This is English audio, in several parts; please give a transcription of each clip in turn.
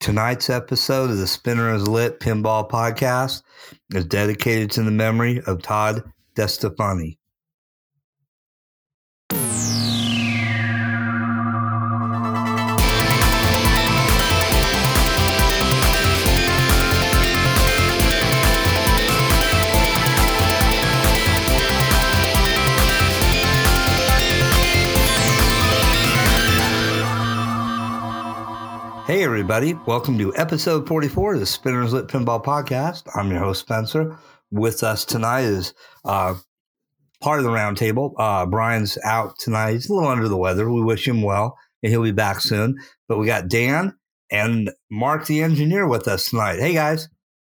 Tonight's episode of the Spinner is Lit Pinball Podcast is dedicated to the memory of Todd DeStefani. Hey, everybody. Welcome to episode 44 of the Spinners Lit Pinball Podcast. I'm your host, Spencer. With us tonight is uh, part of the roundtable. Uh, Brian's out tonight. He's a little under the weather. We wish him well, and he'll be back soon. But we got Dan and Mark, the engineer, with us tonight. Hey, guys.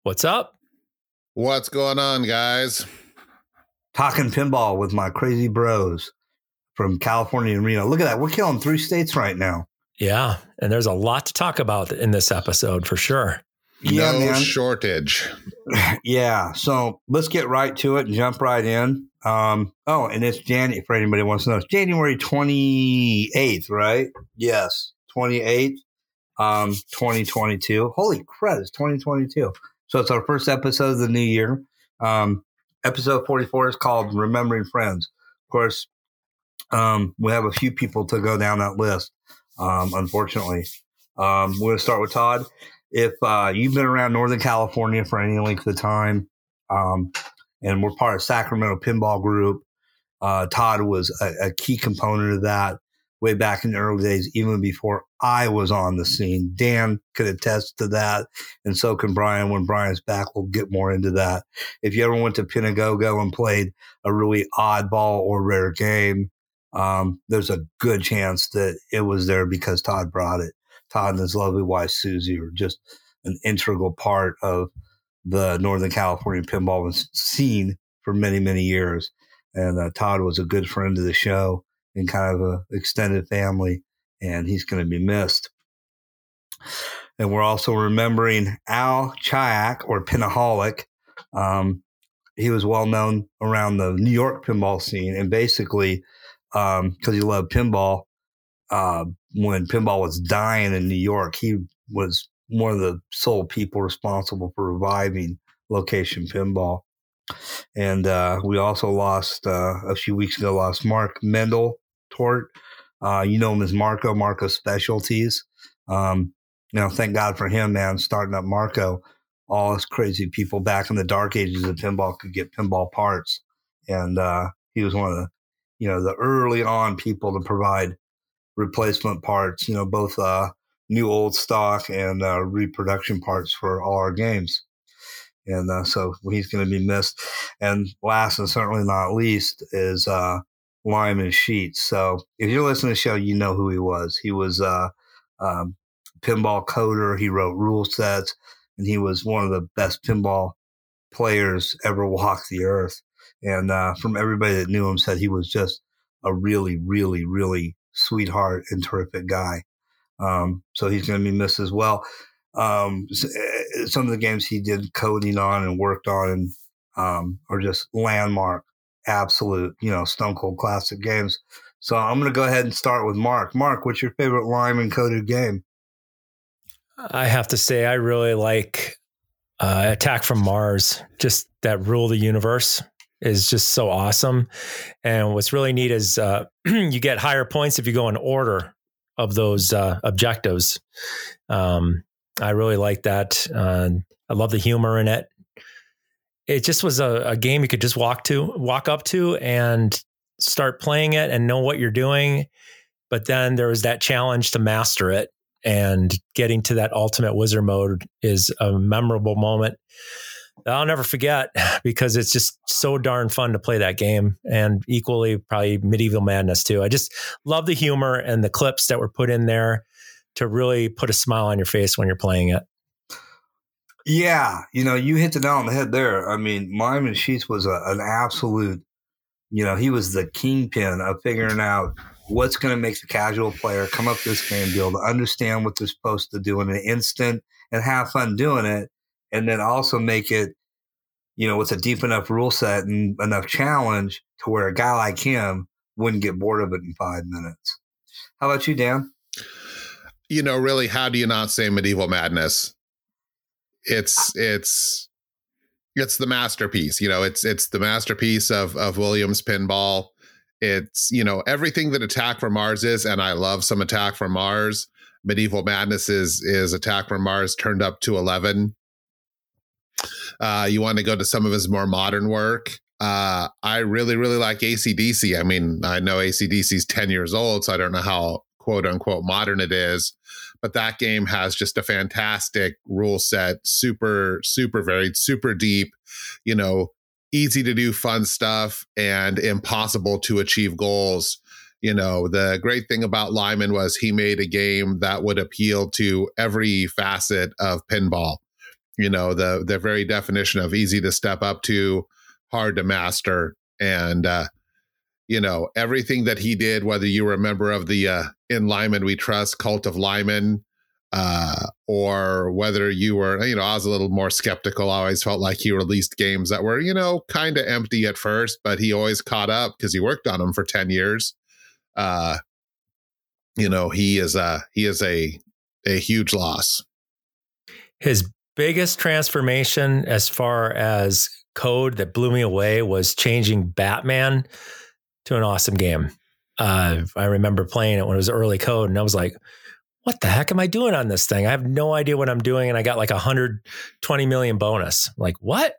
What's up? What's going on, guys? Talking pinball with my crazy bros from California and Reno. Look at that. We're killing three states right now. Yeah, and there's a lot to talk about in this episode for sure. Yeah, no man. shortage. Yeah, so let's get right to it and jump right in. Um, oh, and it's January for anybody wants to know. It's January 28th, right? Yes, 28th, um, 2022. Holy crap, it's 2022. So it's our first episode of the new year. Um, episode 44 is called Remembering Friends. Of course, um, we have a few people to go down that list um, unfortunately. Um, we're going to start with Todd. If uh, you've been around Northern California for any length of time, um, and we're part of Sacramento Pinball Group, uh, Todd was a, a, key component of that way back in the early days, even before I was on the scene. Dan could attest to that, and so can Brian. When Brian's back, we'll get more into that. If you ever went to Pinagogo and played a really oddball or rare game, um, there's a good chance that it was there because Todd brought it. Todd and his lovely wife Susie were just an integral part of the Northern California pinball scene for many, many years. And uh, Todd was a good friend of the show and kind of a extended family, and he's going to be missed. And we're also remembering Al Chayak or Pinaholic. Um, he was well known around the New York pinball scene, and basically because um, he loved pinball. Uh, when pinball was dying in New York, he was one of the sole people responsible for reviving location pinball. And uh, we also lost uh, a few weeks ago, lost Mark Mendel Tort. Uh, you know him as Marco, Marco Specialties. Um, you know, thank God for him, man, starting up Marco. All us crazy people back in the dark ages of pinball could get pinball parts. And uh, he was one of the you know the early on people to provide replacement parts you know both uh, new old stock and uh, reproduction parts for all our games. And uh, so he's going to be missed. And last and certainly not least is uh, Lyman Sheets. So if you're listening to the show you know who he was. He was uh, um, pinball coder. He wrote rule sets and he was one of the best pinball players ever walk the earth and uh, from everybody that knew him said he was just a really, really, really sweetheart and terrific guy. Um, so he's going to be missed as well. Um, eh, some of the games he did coding on and worked on and um, are just landmark, absolute, you know, stone cold classic games. So I'm going to go ahead and start with Mark. Mark, what's your favorite Lyman coded game? I have to say, I really like uh, Attack from Mars. Just that rule the universe is just so awesome. And what's really neat is uh, you get higher points if you go in order of those uh, objectives. Um, I really like that. Uh, I love the humor in it. It just was a, a, game you could just walk to, walk up to, and start playing it and know what you're doing. But then there was that challenge to master it, and getting to that ultimate wizard mode is a memorable moment. I'll never forget because it's just so darn fun to play that game and equally probably medieval madness too. I just love the humor and the clips that were put in there to really put a smile on your face when you're playing it. Yeah, you know, you hit the nail on the head there. I mean, Lyman Sheets was a, an absolute, you know, he was the kingpin of figuring out what's going to make the casual player come up this game, be able to understand what they're supposed to do in an instant and have fun doing it and then also make it, you know, with a deep enough rule set and enough challenge to where a guy like him wouldn't get bored of it in five minutes. How about you, Dan? you know, really, how do you not say medieval madness? It's it's it's the masterpiece. You know, it's it's the masterpiece of of Williams pinball. It's you know everything that Attack from Mars is, and I love some Attack from Mars. Medieval Madness is is Attack from Mars turned up to eleven. Uh, you want to go to some of his more modern work. Uh, I really, really like ACDC. I mean, I know ACDC is 10 years old, so I don't know how quote unquote modern it is, but that game has just a fantastic rule set, super, super varied, super deep, you know, easy to do fun stuff and impossible to achieve goals. You know, the great thing about Lyman was he made a game that would appeal to every facet of pinball. You know, the the very definition of easy to step up to, hard to master, and uh, you know everything that he did. Whether you were a member of the uh, in Lyman We Trust cult of Lyman, uh, or whether you were, you know, I was a little more skeptical. I always felt like he released games that were, you know, kind of empty at first, but he always caught up because he worked on them for 10 years. Uh, you know, he is a, he is a, a huge loss. His biggest transformation as far as code that blew me away was changing Batman to an awesome game. Uh, I remember playing it when it was early code, and I was like, "What the heck am I doing on this thing? I have no idea what I'm doing." And I got like hundred twenty million bonus. I'm like what?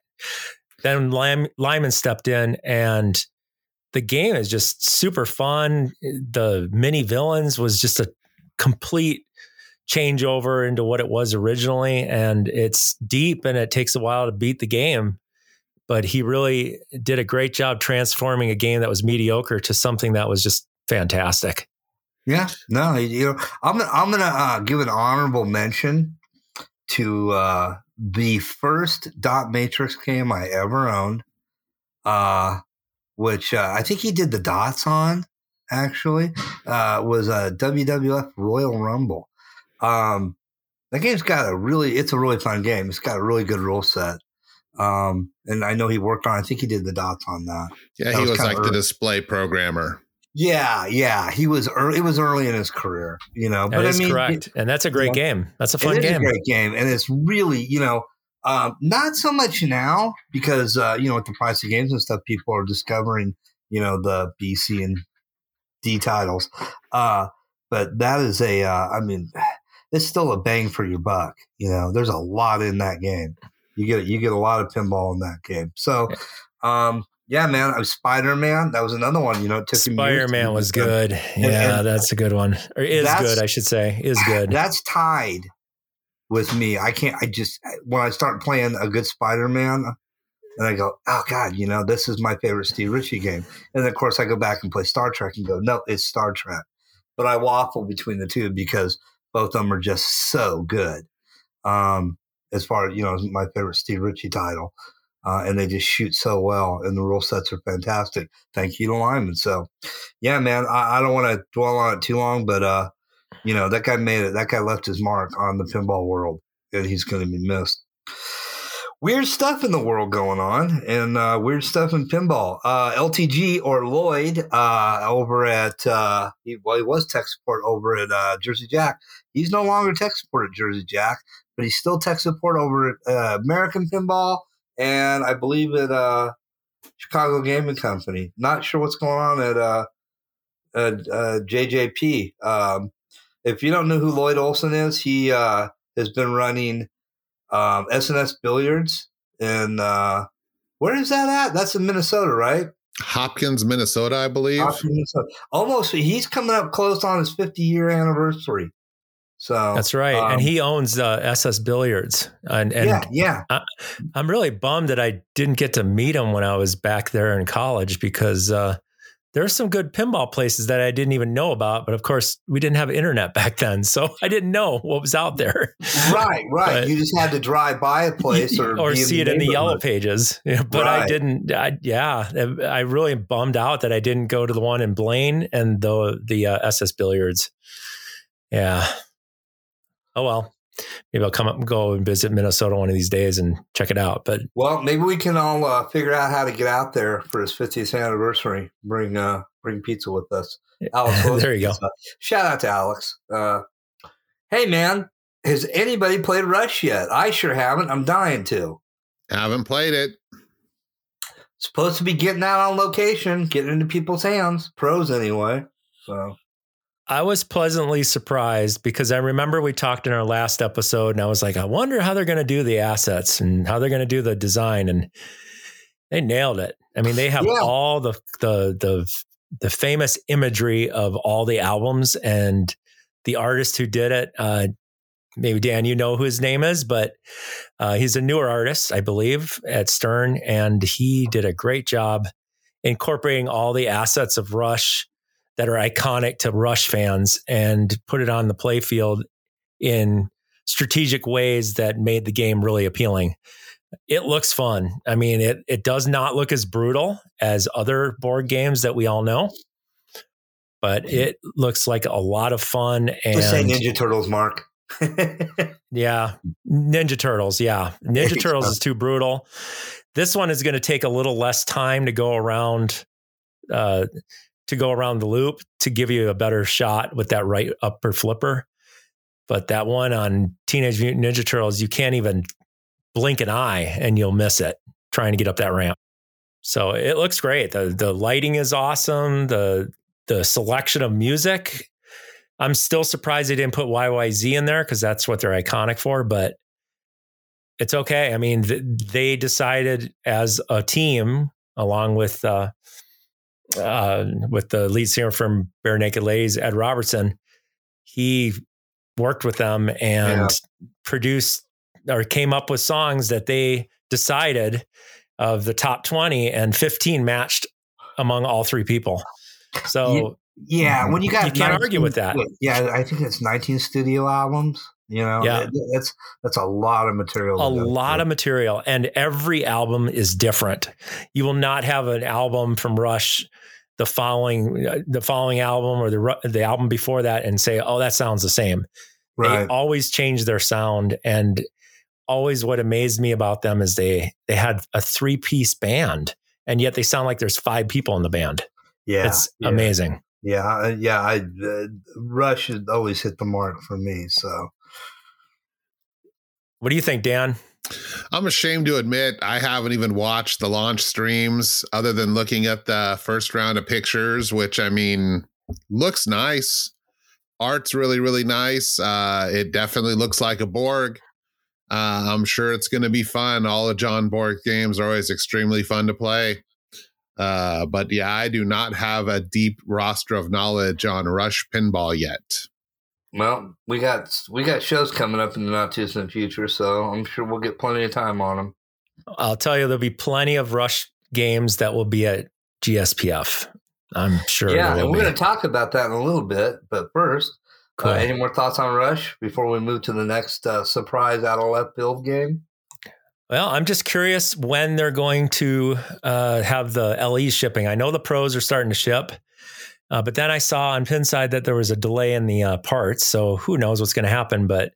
Then Lyman stepped in, and the game is just super fun. The mini villains was just a complete changeover into what it was originally, and it's deep and it takes a while to beat the game but he really did a great job transforming a game that was mediocre to something that was just fantastic. Yeah, no, you know, I'm I'm gonna uh, give an honorable mention to uh, the first dot matrix game I ever owned, uh, which uh, I think he did the dots on. Actually, uh, was a WWF Royal Rumble. Um, that game's got a really, it's a really fun game. It's got a really good rule set. Um, and I know he worked on. I think he did the dots on that. Yeah, that he was, was like early. the display programmer. Yeah, yeah, he was early. It was early in his career, you know. That but I mean, correct, it, and that's a great you know, game. That's a fun it game. a great game, and it's really, you know, um, not so much now because uh, you know with the price of games and stuff, people are discovering, you know, the BC and D titles. Uh, but that is a, uh, I mean, it's still a bang for your buck. You know, there's a lot in that game. You get you get a lot of pinball in that game. So, um, yeah, man, I Spider Man. That was another one. You know, Spider Man was good. And, yeah, and that's a good one. Or is good, I should say. Is good. That's tied with me. I can't. I just when I start playing a good Spider Man, and I go, oh God, you know, this is my favorite Steve Ritchie game. And then, of course, I go back and play Star Trek and go, no, it's Star Trek. But I waffle between the two because both of them are just so good. Um, as far as you know, my favorite Steve Ritchie title. Uh, and they just shoot so well, and the rule sets are fantastic. Thank you to Lyman. So, yeah, man, I, I don't want to dwell on it too long, but uh, you know that guy made it. That guy left his mark on the pinball world, and he's going to be missed. Weird stuff in the world going on, and uh, weird stuff in pinball. Uh, LTG or Lloyd uh, over at uh, he, well, he was tech support over at uh, Jersey Jack. He's no longer tech support at Jersey Jack but he's still tech support over at uh, American Pinball and I believe at Chicago Gaming Company. Not sure what's going on at, JJP. Um, if you don't know who Lloyd Olson is, he has been running um, SNS Billiards. And uh, where is that at? That's in Minnesota, right? Hopkins, Minnesota, I believe. Hopkins, Minnesota. Almost. He's coming up close on his 50 year anniversary. So that's right, um, and he owns uh, SS Billiards, and, and yeah, yeah. I, am really bummed that I didn't get to meet him when I was back there in college because uh, there are some good pinball places that I didn't even know about. But of course, we didn't have internet back then, so I didn't know what was out there. Right, right. But, you just had to drive by a place or or see it in the yellow pages. but right. I didn't. I, yeah, I really bummed out that I didn't go to the one in Blaine and the the uh, SS Billiards. Yeah oh well, maybe I'll come up and go and visit Minnesota one of these days and check it out. But well, maybe we can all uh, figure out how to get out there for his 50th anniversary. Bring uh, bring pizza with us. Alex, there you go. Shout out to Alex. Uh, Hey, man, has anybody played Rush yet? I sure haven't. I'm dying to. Haven't played it. Supposed to be getting out on location, getting into people's hands, pros anyway. So I was pleasantly surprised because I remember we talked in our last episode and I was like, I wonder how they're going to do the assets and how they're going to do the design. And they nailed it. I mean, they have yeah. all the, the, the, the famous imagery of all the albums and the artist who did it. Uh, maybe Dan, you know who his name is, but uh, he's a newer artist, I believe, at Stern, and he did a great job incorporating all the assets of Rush that are iconic to Rush fans and put it on the playfield in strategic ways that made the game really appealing. It looks fun. I mean, it it does not look as brutal as other board games that we all know, but it looks like a lot of fun. And Just say Ninja Turtles, Mark. yeah, Ninja Turtles. Yeah, Ninja Turtles is too brutal. This one is going to take a little less time to go around, uh, to go around the loop to give you a better shot with that right upper flipper. But that one on Teenage Mutant Ninja Turtles, you can't even blink an eye and you'll miss it trying to get up that ramp. So it looks great. The the lighting is awesome. The the selection of music I'm still surprised they didn't put YYZ in there because that's what they're iconic for, but it's okay. I mean, th- they decided as a team, along with uh, uh, with the lead singer from Barenaked Ladies, Ed Robertson, he worked with them and yeah. produced or came up with songs that they decided of the top 20 and 15 matched among all three people. So yeah, when you got you can't 19, argue with that. Yeah, I think it's 19 studio albums. You know, yeah, that's that's a lot of material. A lot of material, and every album is different. You will not have an album from Rush the following uh, the following album or the the album before that and say, "Oh, that sounds the same." Right. They always change their sound, and always what amazed me about them is they they had a three piece band, and yet they sound like there's five people in the band. Yeah, it's yeah. amazing. Yeah, yeah. I uh, Rush always hit the mark for me. So, what do you think, Dan? I'm ashamed to admit I haven't even watched the launch streams other than looking at the first round of pictures, which I mean looks nice. Art's really, really nice. Uh, it definitely looks like a Borg. Uh, I'm sure it's going to be fun. All the John Borg games are always extremely fun to play. Uh, but yeah, I do not have a deep roster of knowledge on Rush Pinball yet. Well, we got we got shows coming up in the not too distant future, so I'm sure we'll get plenty of time on them. I'll tell you, there'll be plenty of Rush games that will be at GSPF. I'm sure. Yeah, and we're going to talk about that in a little bit. But first, uh, cool. uh, any more thoughts on Rush before we move to the next uh, surprise out of left build game? Well, I'm just curious when they're going to uh, have the LE shipping. I know the pros are starting to ship, uh, but then I saw on Pinside that there was a delay in the uh, parts. So who knows what's going to happen? But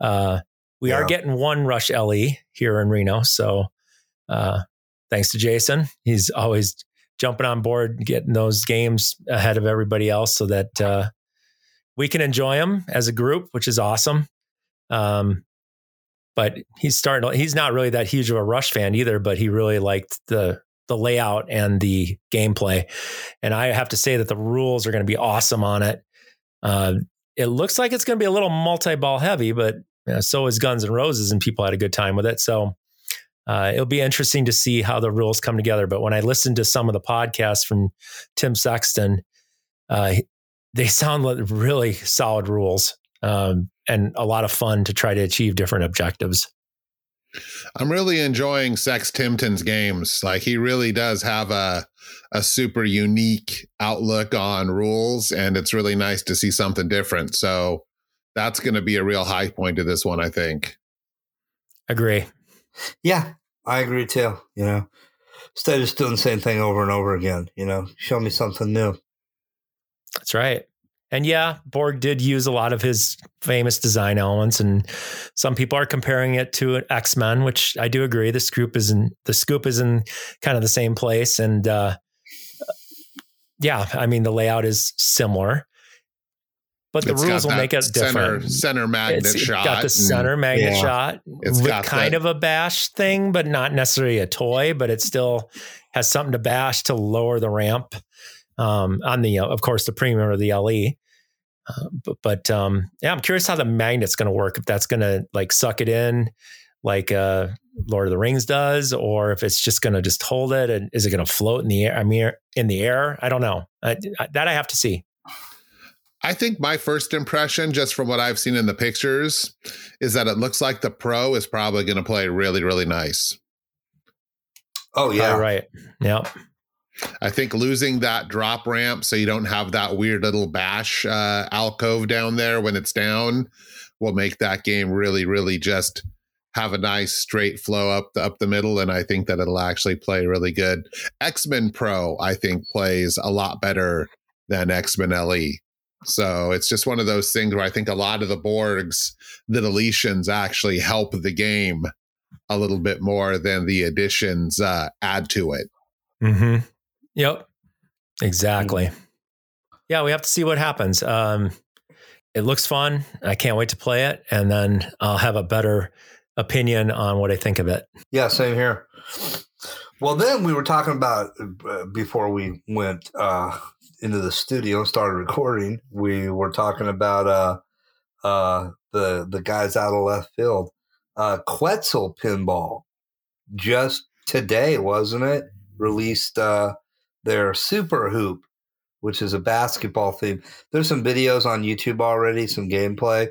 uh, we yeah. are getting one Rush LE here in Reno. So uh, thanks to Jason, he's always jumping on board, getting those games ahead of everybody else, so that uh, we can enjoy them as a group, which is awesome. Um, but he's starting. He's not really that huge of a Rush fan either, but he really liked the the layout and the gameplay. And I have to say that the rules are going to be awesome on it. Uh, it looks like it's going to be a little multi ball heavy, but you know, so is Guns and Roses, and people had a good time with it. So uh, it'll be interesting to see how the rules come together. But when I listened to some of the podcasts from Tim Sexton, uh, they sound like really solid rules. Um, and a lot of fun to try to achieve different objectives. I'm really enjoying Sex Timton's games. Like he really does have a a super unique outlook on rules, and it's really nice to see something different. So that's going to be a real high point to this one, I think. Agree. Yeah, I agree too. You know, instead of just doing the same thing over and over again, you know, show me something new. That's right. And yeah, Borg did use a lot of his famous design elements, and some people are comparing it to X Men, which I do agree. The scoop is in the scoop is in kind of the same place, and uh, yeah, I mean the layout is similar. but the It's rules will make it different. Center magnet It's shot. got the and center magnet Yeah. shot It's with kind the- of a bash thing, but not necessarily a toy, but it still has something to bash to lower the ramp um, on the, of course, the premium or the LE. Uh, but, but um, yeah, I'm curious how the magnet's going to work. If that's going to like suck it in, like uh, Lord of the Rings does, or if it's just going to just hold it, and is it going to float in the air? I mean, in the air, I don't know. I, I, that I have to see. I think my first impression, just from what I've seen in the pictures, is that it looks like the Pro is probably going to play really, really nice. Oh yeah, All right. Yep. I think losing that drop ramp so you don't have that weird little bash uh, alcove down there when it's down will make that game really, really just have a nice straight flow up the up the middle, and I think that it'll actually play really good. X Men Pro, I think, plays a lot better than X Men LE. So it's just one of those things where I think a lot of the Borgs, the deletions actually help the game a little bit more than the additions uh, add to it. Mm-hmm. Yep. Exactly. Yeah, we have to see what happens. Um, it looks fun. I can't wait to play it, and then I'll have a better opinion on what I think of it. Yeah, same here. Well, then we were talking about uh, before we went uh, into the studio and started recording. We were talking about uh, uh, the the guys out of left field. Uh, Quetzal Pinball just today, wasn't it? Released uh, their Super Hoop, which is a basketball theme. There's some videos on YouTube already, some gameplay.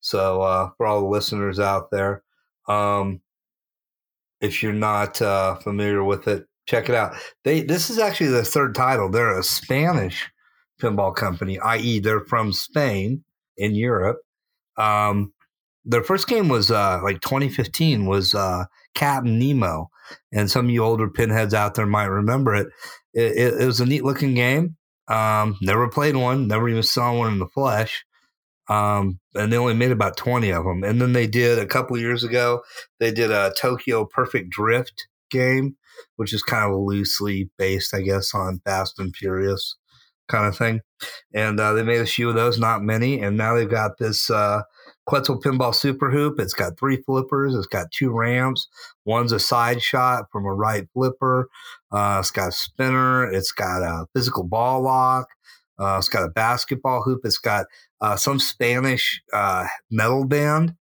So uh, for all the listeners out there, um, if you're not uh, familiar with it, check it out. They this is actually the third title. They're a Spanish pinball company, i.e., they're from Spain in Europe. Um, their first game was uh, like 2015 was uh, Captain Nemo, and some of you older pinheads out there might remember it. It, it, it was a neat looking game. Um, never played one, never even saw one in the flesh. Um, and they only made about 20 of them. And then they did a couple years ago, they did a Tokyo Perfect Drift game, which is kind of loosely based, I guess, on Fast and Furious kind of thing. And uh, they made a few of those, not many. And now they've got this uh, Quetzal Pinball Super Hoop. It's got three flippers, it's got two ramps. One's a side shot from a right flipper. Uh, it's got a spinner. It's got a physical ball lock. Uh, it's got a basketball hoop. It's got uh, some Spanish uh, metal band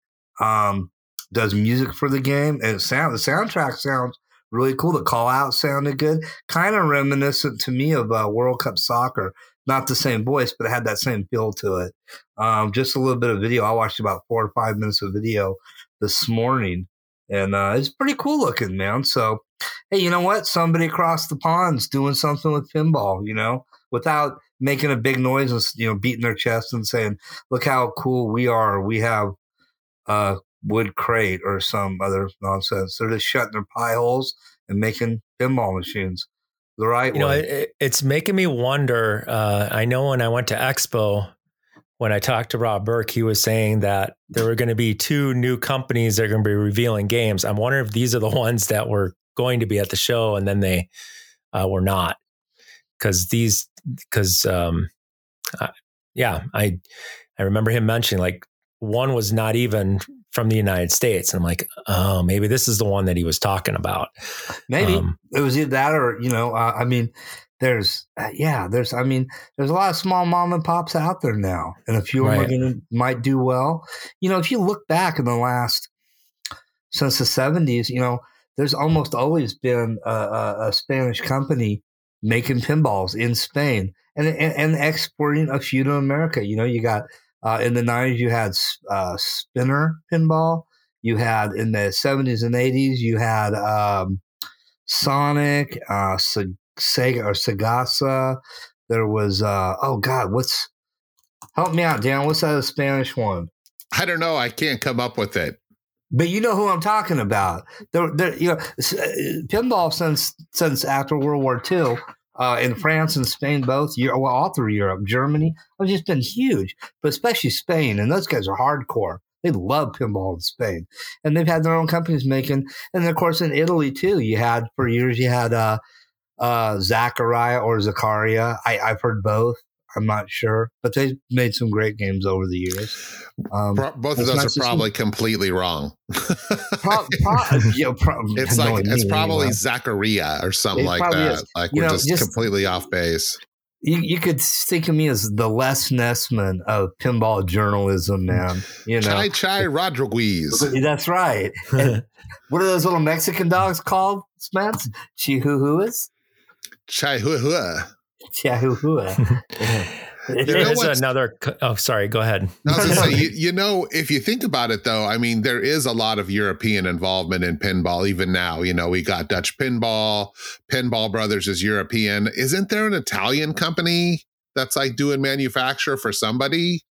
um, does music for the game, and sound the soundtrack sounds really cool. The call out sounded good, kind of reminiscent to me of uh, World Cup soccer. Not the same voice, but it had that same feel to it. Um, just a little bit of video. I watched about four or five minutes of video this morning, and uh, it's pretty cool looking, man. So, hey, you know what? Somebody across the pond's doing something with pinball, you know, without making a big noise and you know beating their chest and saying, "Look how cool we are! We have a wood crate or some other nonsense." They're just shutting their pie holes and making pinball machines the right You know, it, it's making me wonder. Uh, I know when I went to Expo, when I talked to Rob Berk, he was saying that there were going to be two new companies that are going to be revealing games. I'm wondering if these are the ones that were going to be at the show and then they uh, were not. Because these, because um, I, yeah, I I remember him mentioning like one was not even from the United States, and I'm like, oh, maybe this is the one that he was talking about. Maybe Um, it was either that or you know, uh, I mean, there's uh, yeah, there's I mean, there's a lot of small mom and pops out there now, and a few of them Right. gonna might do well. You know, if you look back in the last since the '70s, you know, there's almost always been a, a, a Spanish company making pinballs in Spain and, and and exporting a few to America. You know, you got uh, in the '90s, you had uh, Spinner pinball. You had in the '70s and '80s, you had um, Sonic, uh, Sega or Segasa. There was uh, oh god, what's help me out, Dan? What's that Spanish one? I don't know. I can't come up with it. But you know who I'm talking about. There, there, you know, uh, pinball since since after World War II uh, in France and Spain, both well, all through Europe, Germany, have just been huge. But especially Spain, and those guys are hardcore. They love pinball in Spain, and they've had their own companies making. And of course, in Italy too, you had for years you had uh, uh, Zachariah or Zakaria. I, I've heard both. I'm not sure, but they made some great games over the years. Um, Pro- both of those are see- probably completely wrong. pro- pro- pro- it's like it's probably anyway. Zacharia or something It like that. is. Like You we're know, just, just- completely off base. you, you could think of me as the Les Nessman of pinball journalism, man. You know, Chai Chai Rodriguez. that's right. What are those little Mexican dogs called, Spence? Chihuahuas? Chai Hua Hua. Chihuahua. You know There's another. Oh, sorry. Go ahead. I was No, no. say, you, you know, if you think about it, though, I mean, there is a lot of European involvement in pinball even now. You know, we got Dutch Pinball, Pinball Brothers is European. Isn't there an Italian company that's like doing manufacture for somebody?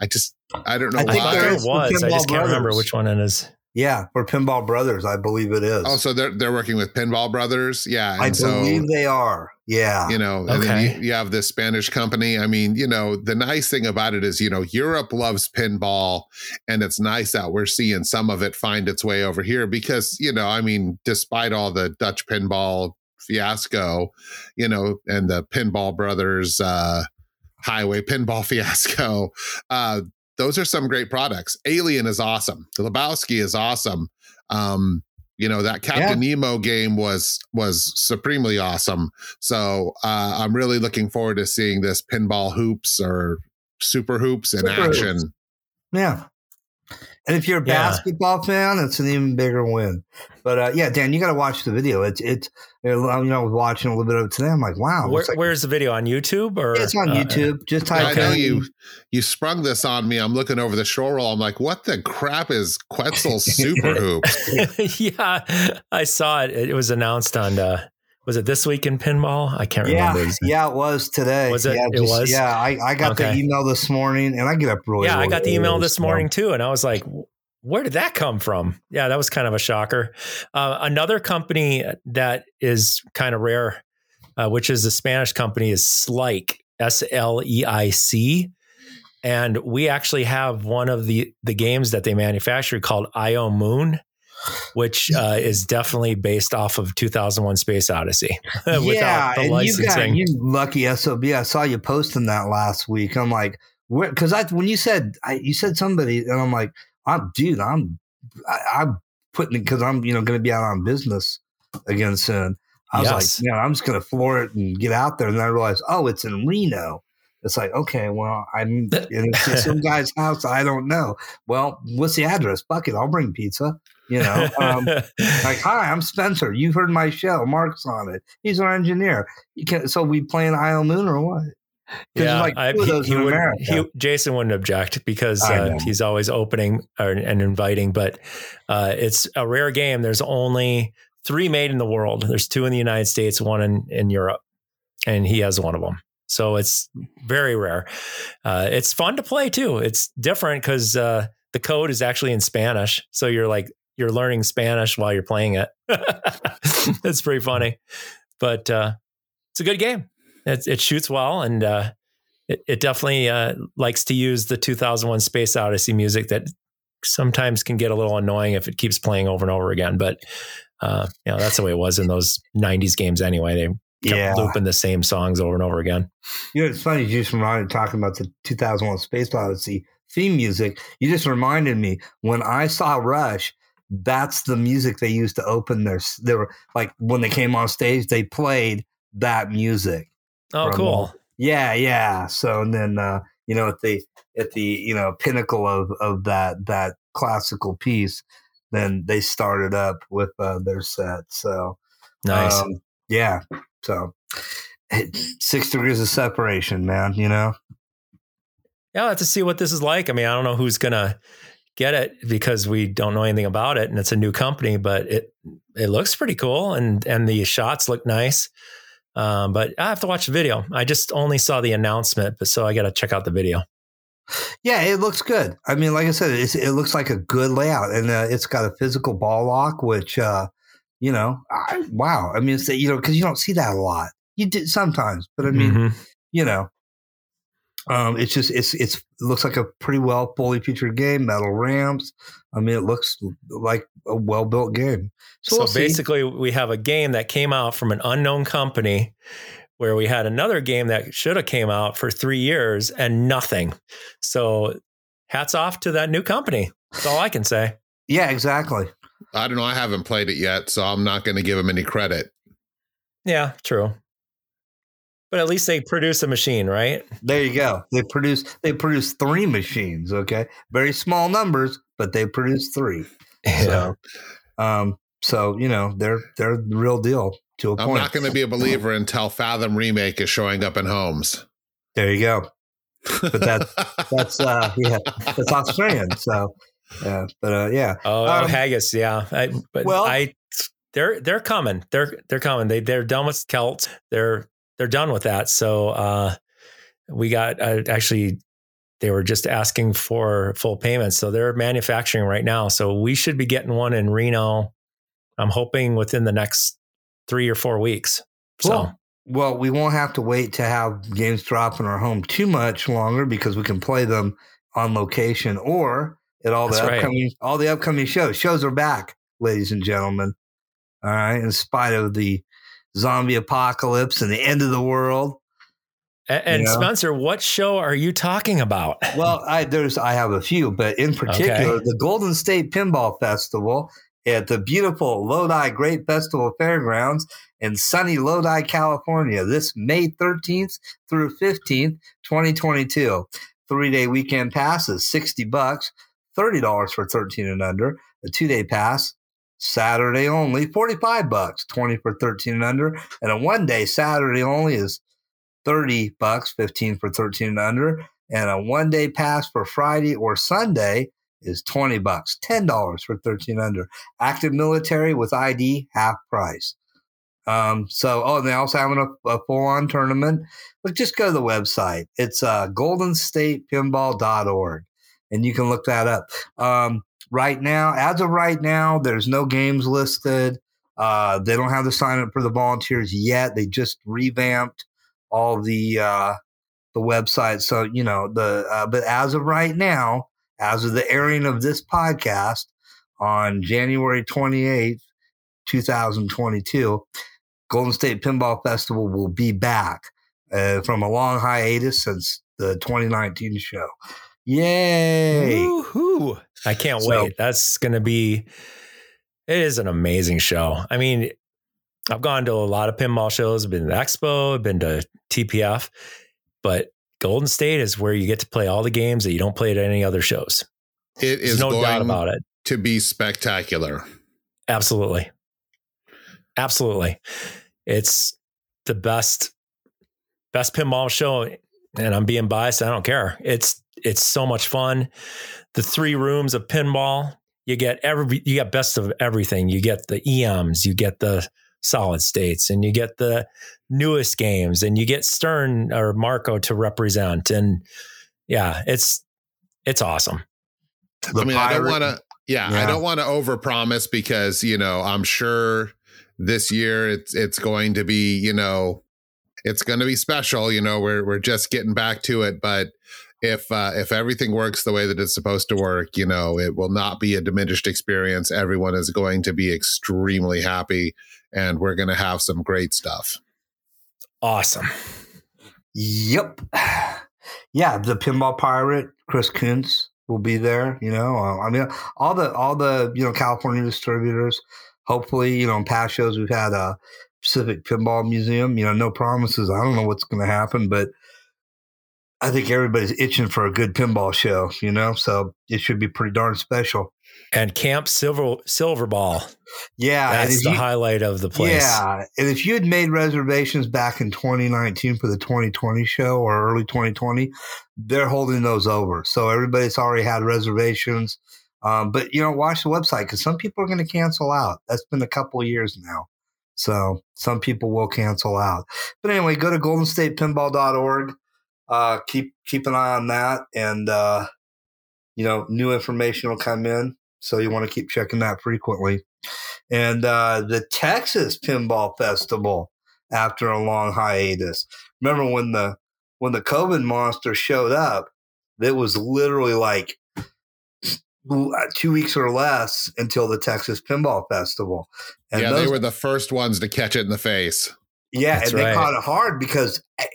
I just, I don't know I I think there there is some was. I Pinball just can't remember which one it is. yeah, for Pinball Brothers, I believe it is. Oh, so they're they're working with Pinball Brothers, yeah. And I so believe they are. Yeah. you know, and then Okay. you, you have this Spanish company. I mean, you know, the nice thing about it is, you know, Europe loves pinball, and it's nice that we're seeing some of it find its way over here because, you know, I mean, despite all the Dutch pinball fiasco, you know, and the Pinball Brothers uh, Heighway pinball fiasco, uh, those are some great products. Alien is awesome. The Lebowski is awesome. Um, you know that Captain Nemo game was was supremely awesome. So uh, I'm really looking forward to seeing this pinball hoops or super hoops in Super action. Hoops. Yeah. And if you're a Yeah. basketball fan, it's an even bigger win. But uh, yeah, Dan, you got to watch the video. It's it's you know I was watching a little bit of it today. I'm like, wow, Where, like, where's the video on YouTube or it's on uh, YouTube. Just Yeah, type I know in- you you sprung this on me. I'm looking over the shore roll. I'm like, what the crap is Quetzal's super Hoop? yeah, I saw it. It was announced on. Uh, was it this week in pinball? I can't Yeah, remember. yeah, it was today. Was it? Yeah, It was? Yeah, I, I got Okay. the email this morning, and I get up really. yeah, I got the email this so- morning too, and I was like, "Where did that come from?" Yeah, that was kind of a shocker. Uh, another company that is kind of rare, uh, which is a Spanish company, is Sleic, S L E I C, and we actually have one of the the games that they manufactured called Io Moon. Which uh, is definitely based off of 2001: Space Odyssey, yeah, the and you got you lucky sob. I saw you posting that last week. I'm like, because I when you said I, you said somebody, and I'm like, I'm dude, I'm I, I'm putting it because I'm you know going to be out on business again soon. I was Yes. like, you know, I'm just going to floor it and get out there, and then I realized, oh, it's in Reno. It's like, okay, well, I'm in some guy's house. I don't know. Well, what's the address? Fuck it, I'll bring pizza. You know, um, like, hi, I'm Spencer. You've heard my show. Mark's on it. He's our engineer. You can so we playing Io Moon or what? Yeah, like I, he, he would, he, Jason wouldn't object because uh, he's always opening or, and inviting. But uh, it's a rare game. There's only three made in the world. There's two in the United States, one in, in Europe, and he has one of them. So it's very rare. Uh, it's fun to play too. It's different because uh, the code is actually in Spanish. So you're like you're learning Spanish while you're playing it. it's pretty funny, but uh, it's a good game. It, it shoots well, and uh, it, it definitely uh, likes to use the 2001 Space Odyssey music that sometimes can get a little annoying if it keeps playing over and over again. But uh, you know that's the way it was in those 90s games anyway. They kept yeah. looping the same songs over and over again. You know, it's funny. You just reminded talking about the 2001 Space Odyssey theme music. You just reminded me when I saw Rush. That's the music they used to open their. They were like when they came on stage, they played that music. Oh, cool. Yeah, yeah. So and then uh, you know at the at the you know pinnacle of of that that classical piece, then they started up with uh, their set. So Nice. um, yeah. So six degrees of separation, man. You know. yeah, I'll have to see what this is like. I mean, I don't know who's gonna get it because we don't know anything about it, and it's a new company. But it it looks pretty cool, and and the shots look nice. Um, but I have to watch the video. I just only saw the announcement, but so I got to check out the video. Yeah, it looks good. I mean, like I said, it's, it looks like a good layout, and uh, it's got a physical ball lock, which uh, you know, I, wow. I mean, it's you know because you don't see that a lot. You did sometimes, but I mean, Mhm. you know, um, it's just it's it's it looks like a pretty well fully featured game. Metal ramps. I mean, it looks like a well built game. So, So, we'll see. basically, we have a game that came out from an unknown company where we had another game that should have came out for three years and nothing. So hats off to that new company. That's all I can say. Yeah, exactly. I don't know. I haven't played it yet, so I'm not going to give them any credit. Yeah, true. But at least they produce a machine, right? There you go. They produce they produce three machines. Okay, very small numbers, but they produce three. Yeah. So, um, so you know they're they're the real deal to a I'm point. not going to be a believer until Fathom Remake is showing up in homes. there you go. But that that's uh yeah that's Australian. So yeah, but uh yeah. Oh, Um, haggis, yeah. I, but well- I, they're they're coming. They're they're coming. They they're done with Celt. They're they're done with that. So uh, we got uh, actually they were just asking for full payments. So they're manufacturing right now. So we should be getting one in Reno. I'm hoping within the next three or four weeks. So Well, we won't have to wait to have games drop in our home too much longer because we can play them on location or at all the That's right. upcoming all the upcoming shows. Shows are back, ladies and gentlemen. All right, in spite of the zombie apocalypse and the end of the world. and, and Yeah. Spencer, what show are you talking about? Well, I there's I have a few, but in particular, Okay. the Golden State Pinball Festival at the beautiful Lodi Grape Festival Fairgrounds in sunny Lodi, California, this May 13th through 15th, 2022. Three day weekend passes, 60 bucks, $30 for 13 and under. A two day pass, Saturday only, 45 bucks, 20 for 13 and under. And a one day Saturday only is 30 bucks, 15 for 13 and under and a one day pass for Friday or Sunday is 20 bucks, $10 for 13 under. Active military with ID, half price. Um, so, oh, and they also have a, a full on tournament. But just go to the website. It's uh, goldenstatepinball.org, and you can look that up. Um, right now, as of right now, there's no games listed. Uh, they don't have the sign up for the volunteers yet. They just revamped all the uh, the website. So you know the uh, but as of right now, as of the airing of this podcast on January twenty eighth, two thousand twenty two, Golden State Pinball Festival will be back uh, from a long hiatus since the twenty nineteen show. Yay! Woohoo! I can't So- wait. That's going to be. It is an amazing show. I mean, I've gone to a lot of pinball shows. I've been to Expo. I've been to TPF, but Golden State is where you get to play all the games that you don't play at any other shows. It There's is no doubt about it. to be spectacular. Absolutely, absolutely. It's the best, best pinball show, and I'm being biased. I don't care. It's it's so much fun. The three rooms of pinball. You get every you get best of everything. You get the EMs, you get the solid states, and you get the newest games, and you get Stern or Marco to represent. And yeah, it's it's awesome. The I mean, I don't want to. Yeah, Yeah. I don't want to overpromise because you know I'm sure this year it's it's going to be you know it's going to be special. You know, we're we're just getting back to it, but if uh, if everything works the way that it's supposed to work, you know, it will not be a diminished experience. Everyone is going to be extremely happy, and we're going to have some great stuff. Awesome. Yep. Yeah, the pinball pirate Chris Kuntz will be there. You know, uh, I mean, all the all the you know California distributors. Hopefully, you know, in past shows we've had a Pacific Pinball Museum. You know, no promises. I don't know what's going to happen, but I think everybody's itching for a good pinball show. You know, so it should be pretty darn special. And Camp Silver Silver Ball. Yeah, That's the you- highlight of the place. Yeah, and if you had made reservations back in 2019 for the 2020 show or early 2020, they're holding those over. So everybody's already had reservations. Um, but you know, watch the website because some people are going to cancel out. That's been a couple of years now. So some people will cancel out. But anyway, go to goldenstatepinball.org. Uh, keep keep an eye on that, and uh, you know, new information will come in. So you want to keep checking that frequently and uh, the Texas Pinball Festival after a long hiatus. Remember when the when the COVID monster showed up? It was literally like two weeks or less until the Texas Pinball Festival. yeah, those- they were the first ones to catch it in the face. Yeah, That's and they right. caught it hard because I-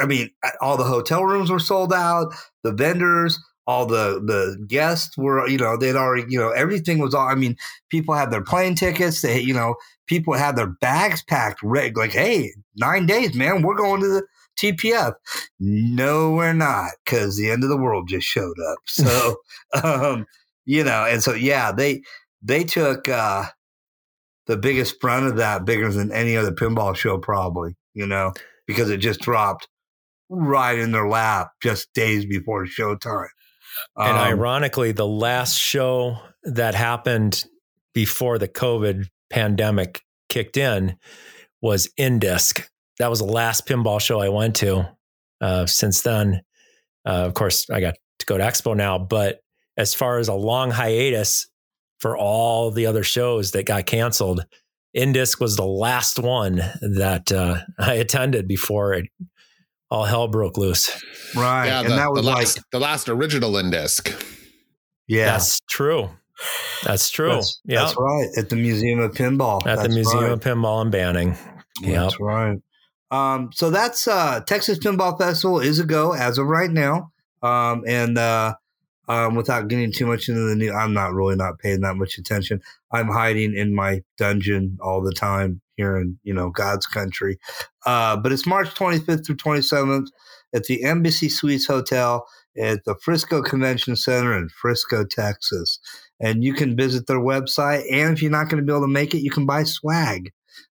I mean, all the hotel rooms were sold out, the vendors, all the the guests were, you know, they'd already, you know, everything was all. I mean, people had their plane tickets. They, you know, people had their bags packed, ready, like, hey, nine days, man, we're going to the TPF. No, we're not, because the end of the world just showed up. So, um, you know, and so yeah, they they took uh the biggest brunt of that, bigger than any other pinball show, probably, you know, because it just dropped right in their lap just days before showtime. And Um, ironically, the last show that happened before the COVID pandemic kicked in was Indisc. That was the last pinball show I went to. Uh, since then, uh, of course, I got to go to Expo now. But as far as a long hiatus for all the other shows that got canceled, Indisc was the last one that uh, I attended before it all hell broke loose. right. yeah, and the, that was the like, last the last original Indisc. yeah, That's true. That's true. that's, yeah. that's right. At the Museum of Pinball. At the Museum right. of Pinball and Banning. Yep. That's right. Um, so that's uh, Texas Pinball Festival is a go as of right now. Um, and uh, um, without getting too much into the new, I'm not really not paying that much attention. I'm hiding in my dungeon all the time here in you know God's country. Uh, but it's March 25th through 27th at the Embassy Suites Hotel at the Frisco Convention Center in Frisco, Texas. And you can visit their website. And if you're not going to be able to make it, you can buy swag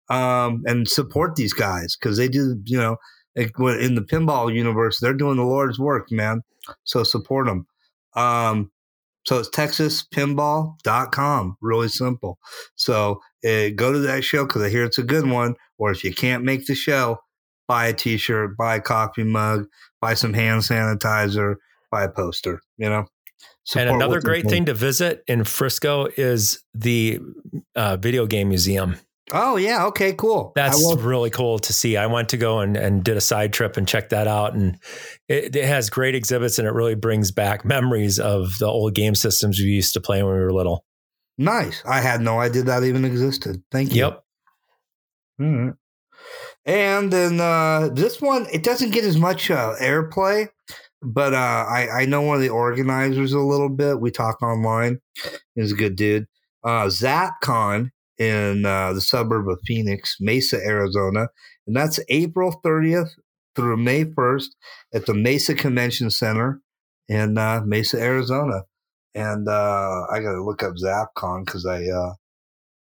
um, and support these guys because they do, you know, in the pinball universe, they're doing the Lord's work, man. So support them. Um, so it's texaspinball.com. Really simple. So uh, go to that show because I hear it's a good one. Or if you can't make the show, buy a t shirt, buy a coffee mug, buy some hand sanitizer, buy a poster, you know. And another great thing to visit in Frisco is the uh, video game museum. Oh, yeah. Okay, cool. That's will- really cool to see. I went to go and, and did a side trip and checked that out. And it, it has great exhibits and it really brings back memories of the old game systems we used to play when we were little. nice. I had no idea that even existed. Thank you. Yep. Right. And then uh, this one, it doesn't get as much uh, airplay, but uh, I, I know one of the organizers a little bit. We talk online. He's a good dude. Uh, ZapCon in uh, the suburb of Phoenix, Mesa, Arizona. And that's April 30th through May 1st at the Mesa Convention Center in uh, Mesa, Arizona. And uh, I got to look up ZapCon because I. Uh,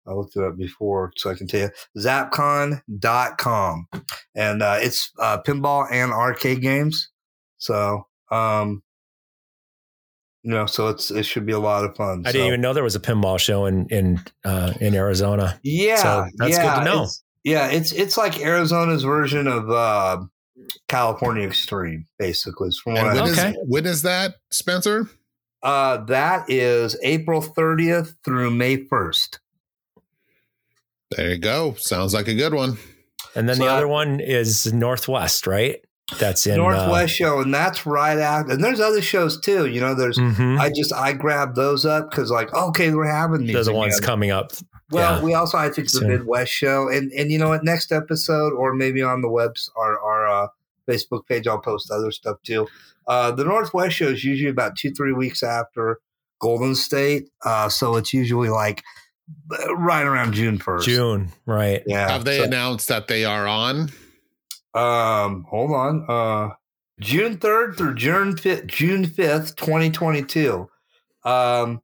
I looked it up before so I can tell you. Zapcon.com. And uh, it's uh, pinball and arcade games. So, um, you know, so it's it should be a lot of fun. I didn't even know there was a pinball show in in uh, in Arizona. Yeah, So that's good to know. It's, yeah, it's it's like Arizona's version of uh, California Extreme, basically. From what And I when is Okay. when is that, Spencer? uh, that is April 30th through May 1st. There you go. Sounds like a good one. And then So the I- other one is Northwest, right? That's in Northwest show, and that's right after. And there's other shows too. You know, there's Uh, mhm. I just I grabbed those up because like okay we're having these. They're the ones coming up. Well, yeah. we also I think the Soon. Midwest show, and and you know what, next episode or maybe on the webs our our uh, Facebook page, I'll post other stuff too. Uh, the Northwest show is usually about two three weeks after Golden State, uh, so it's usually like uh, right around June first. June, right? yeah. Have they So- announced that they are on? Um, hold on. Uh, June third through June fifth, June fifth, twenty twenty two. Um,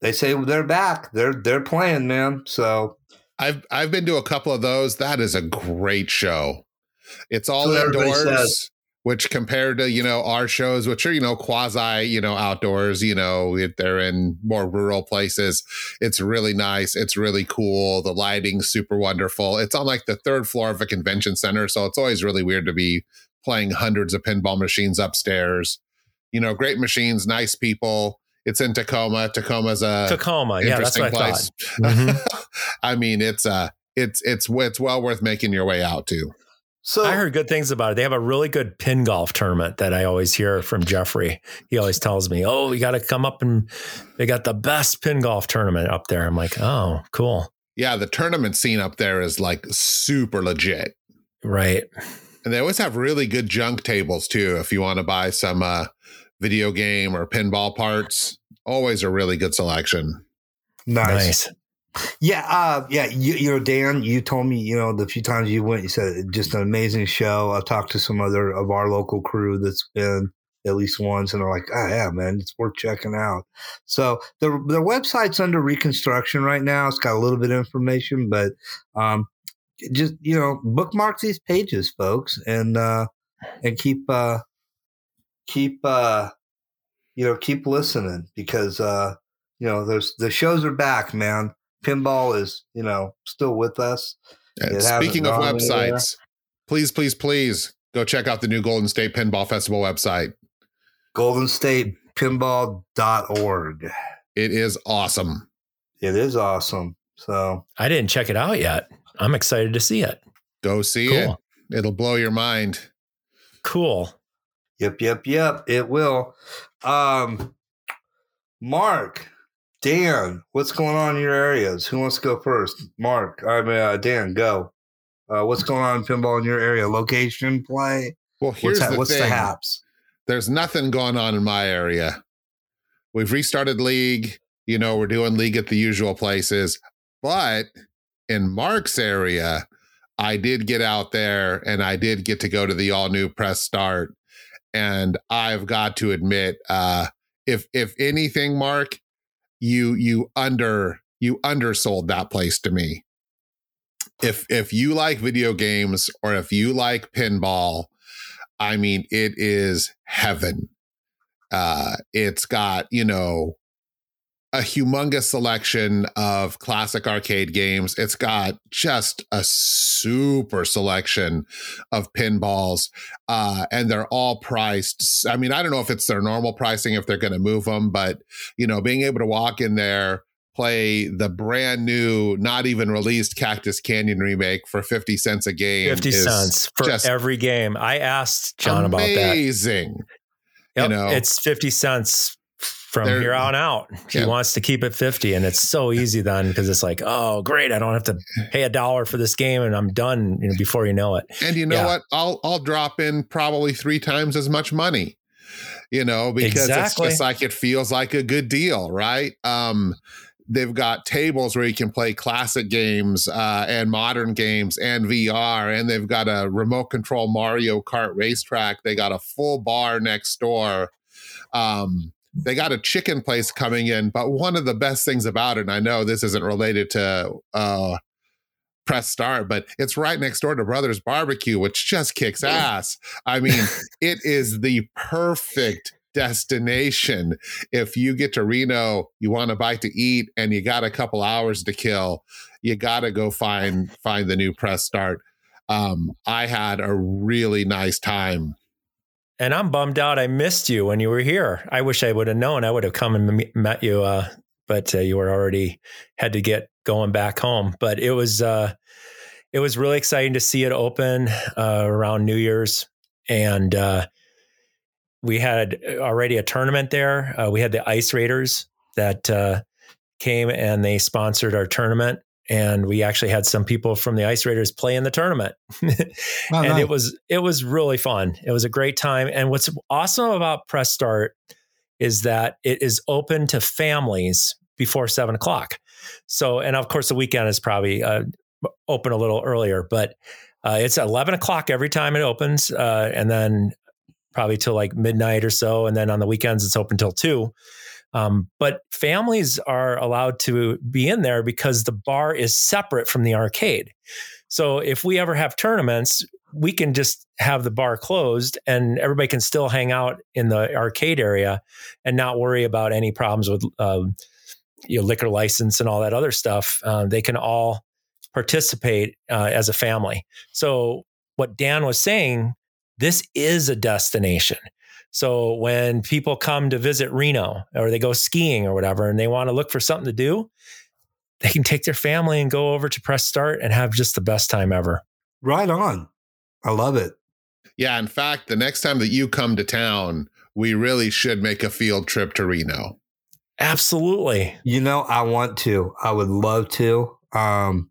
they say they're back. They're they're playing, man. So I've I've been to a couple of those. That is a great show. It's all everybody indoors, says. Which compared to you know our shows, which are you know quasi you know outdoors. You know if they're in more rural places. It's really nice. It's really cool. The lighting's super wonderful. It's on like the third floor of a convention center, so it's always really weird to be playing hundreds of pinball machines upstairs. You know, great machines, nice people. It's in Tacoma. Tacoma's a Tacoma. Yeah, that's what I thought. Mhm. I mean, it's uh it's it's it's well worth making your way out to. So I heard good things about it. They have a really good pin golf tournament that I always hear from Jeffrey. He always tells me, "Oh, you got to come up and they got the best pin golf tournament up there." I'm like, "Oh, cool." Yeah, the tournament scene up there is like super legit. Right. And they always have really good junk tables too. If you want to buy some uh, video game or pinball parts, always a really good selection. Nice. nice. Yeah, uh, yeah. You, you, know, Dan, you told me, you know, the few times you went, you said just an amazing show. I talked to some other of our local crew that's been at least once, and they're like, "Oh yeah, man, it's worth checking out." So the the website's under reconstruction right now. It's got a little bit of information, but um, just you know, bookmark these pages, folks, and uh, and keep uh, keep uh, you know keep listening because uh, you know there's the shows are back, man. Pinball is you know still with us. speaking of websites, anywhere. please, please, please go check out the new Golden State Pinball Festival website. GoldenStatePinball.org. It is awesome. It is awesome. So I didn't check it out yet. I'm excited to see it. Go see cool. it. It'll blow your mind. Cool. Yep, yep, yep. It will. Um, Mark, Dan, what's going on in your areas? Who wants to go first? Mark, I mean, uh, Dan, go. Uh, what's going on in pinball in your area? Location, play. Well, here's what's, the what's thing. the haps? There's nothing going on in my area. We've restarted league. You know, we're doing league at the usual places, but in Mark's area, I did get out there and I did get to go to the all new press start. And I've got to admit, uh, if if anything, Mark, you you under you undersold that place to me. If if you like video games or if you like pinball, I mean it is heaven. Uh it's got, you know, a humongous selection of classic arcade games. It's got just a super selection of pinballs, uh, and they're all priced. I mean, I don't know if it's their normal pricing if they're going to move them, but you know, being able to walk in there. Play the brand new, not even released Cactus Canyon remake for 50 cents a game. 50 cents for every game. I asked John amazing. about that. Amazing. Yep, you know, it's 50 cents from They're, here on out. He yeah. wants to keep it 50 and it's so easy then because it's like, oh, great, I don't have to pay a dollar for this game and I'm done you know, before you know it. And you know yeah. what? I'll I'll drop in probably 3 times as much money. You know, because exactly. it's just like it feels like a good deal, right? Um they've got tables where you can play classic games uh, and modern games and VR, and they've got a remote control Mario Kart racetrack. They got a full bar next door. Um, they got a chicken place coming in, but one of the best things about it, and I know this isn't related to uh, press start, but it's right next door to Brothers Barbecue, which just kicks ass. I mean, it is the perfect destination. If you get to Reno, you want a bite to eat, and you got a couple hours to kill, you got to go find find the new press start. Um, I had a really nice time and I'm bummed out. I missed you when you were here. I wish I would have known. I would have come and met you, uh, but uh, you were already had to get going back home. But it was uh, it was really exciting to see it open uh, around New Year's, and uh, we had already a tournament there. Uh, we had the Ice Raiders that came and they sponsored our tournament and we actually had some people from the Ice Raiders play in the tournament. oh, and nice. it was it was really fun. It was a great time. And what's awesome about Press Start is that it is open to families before seven o'clock. So, and of course, the weekend is probably uh, open a little earlier, but uh, it's eleven o'clock every time it opens, uh, and then probably till like midnight or so, and then on the weekends it's open till two. Um, but families are allowed to be in there because the bar is separate from the arcade. So if we ever have tournaments, we can just have the bar closed and everybody can still hang out in the arcade area and not worry about any problems with um, you know, liquor license and all that other stuff. Uh, they can all participate uh, as a family. So what Dan was saying, this is a destination. So when people come to visit Reno or they go skiing or whatever and they want to look for something to do, they can take their family and go over to Press Start and have just the best time ever. Right on. I love it. Yeah. In fact, the next time that you come to town, we really should make a field trip to Reno. Absolutely. You know, I want to. I would love to. Um,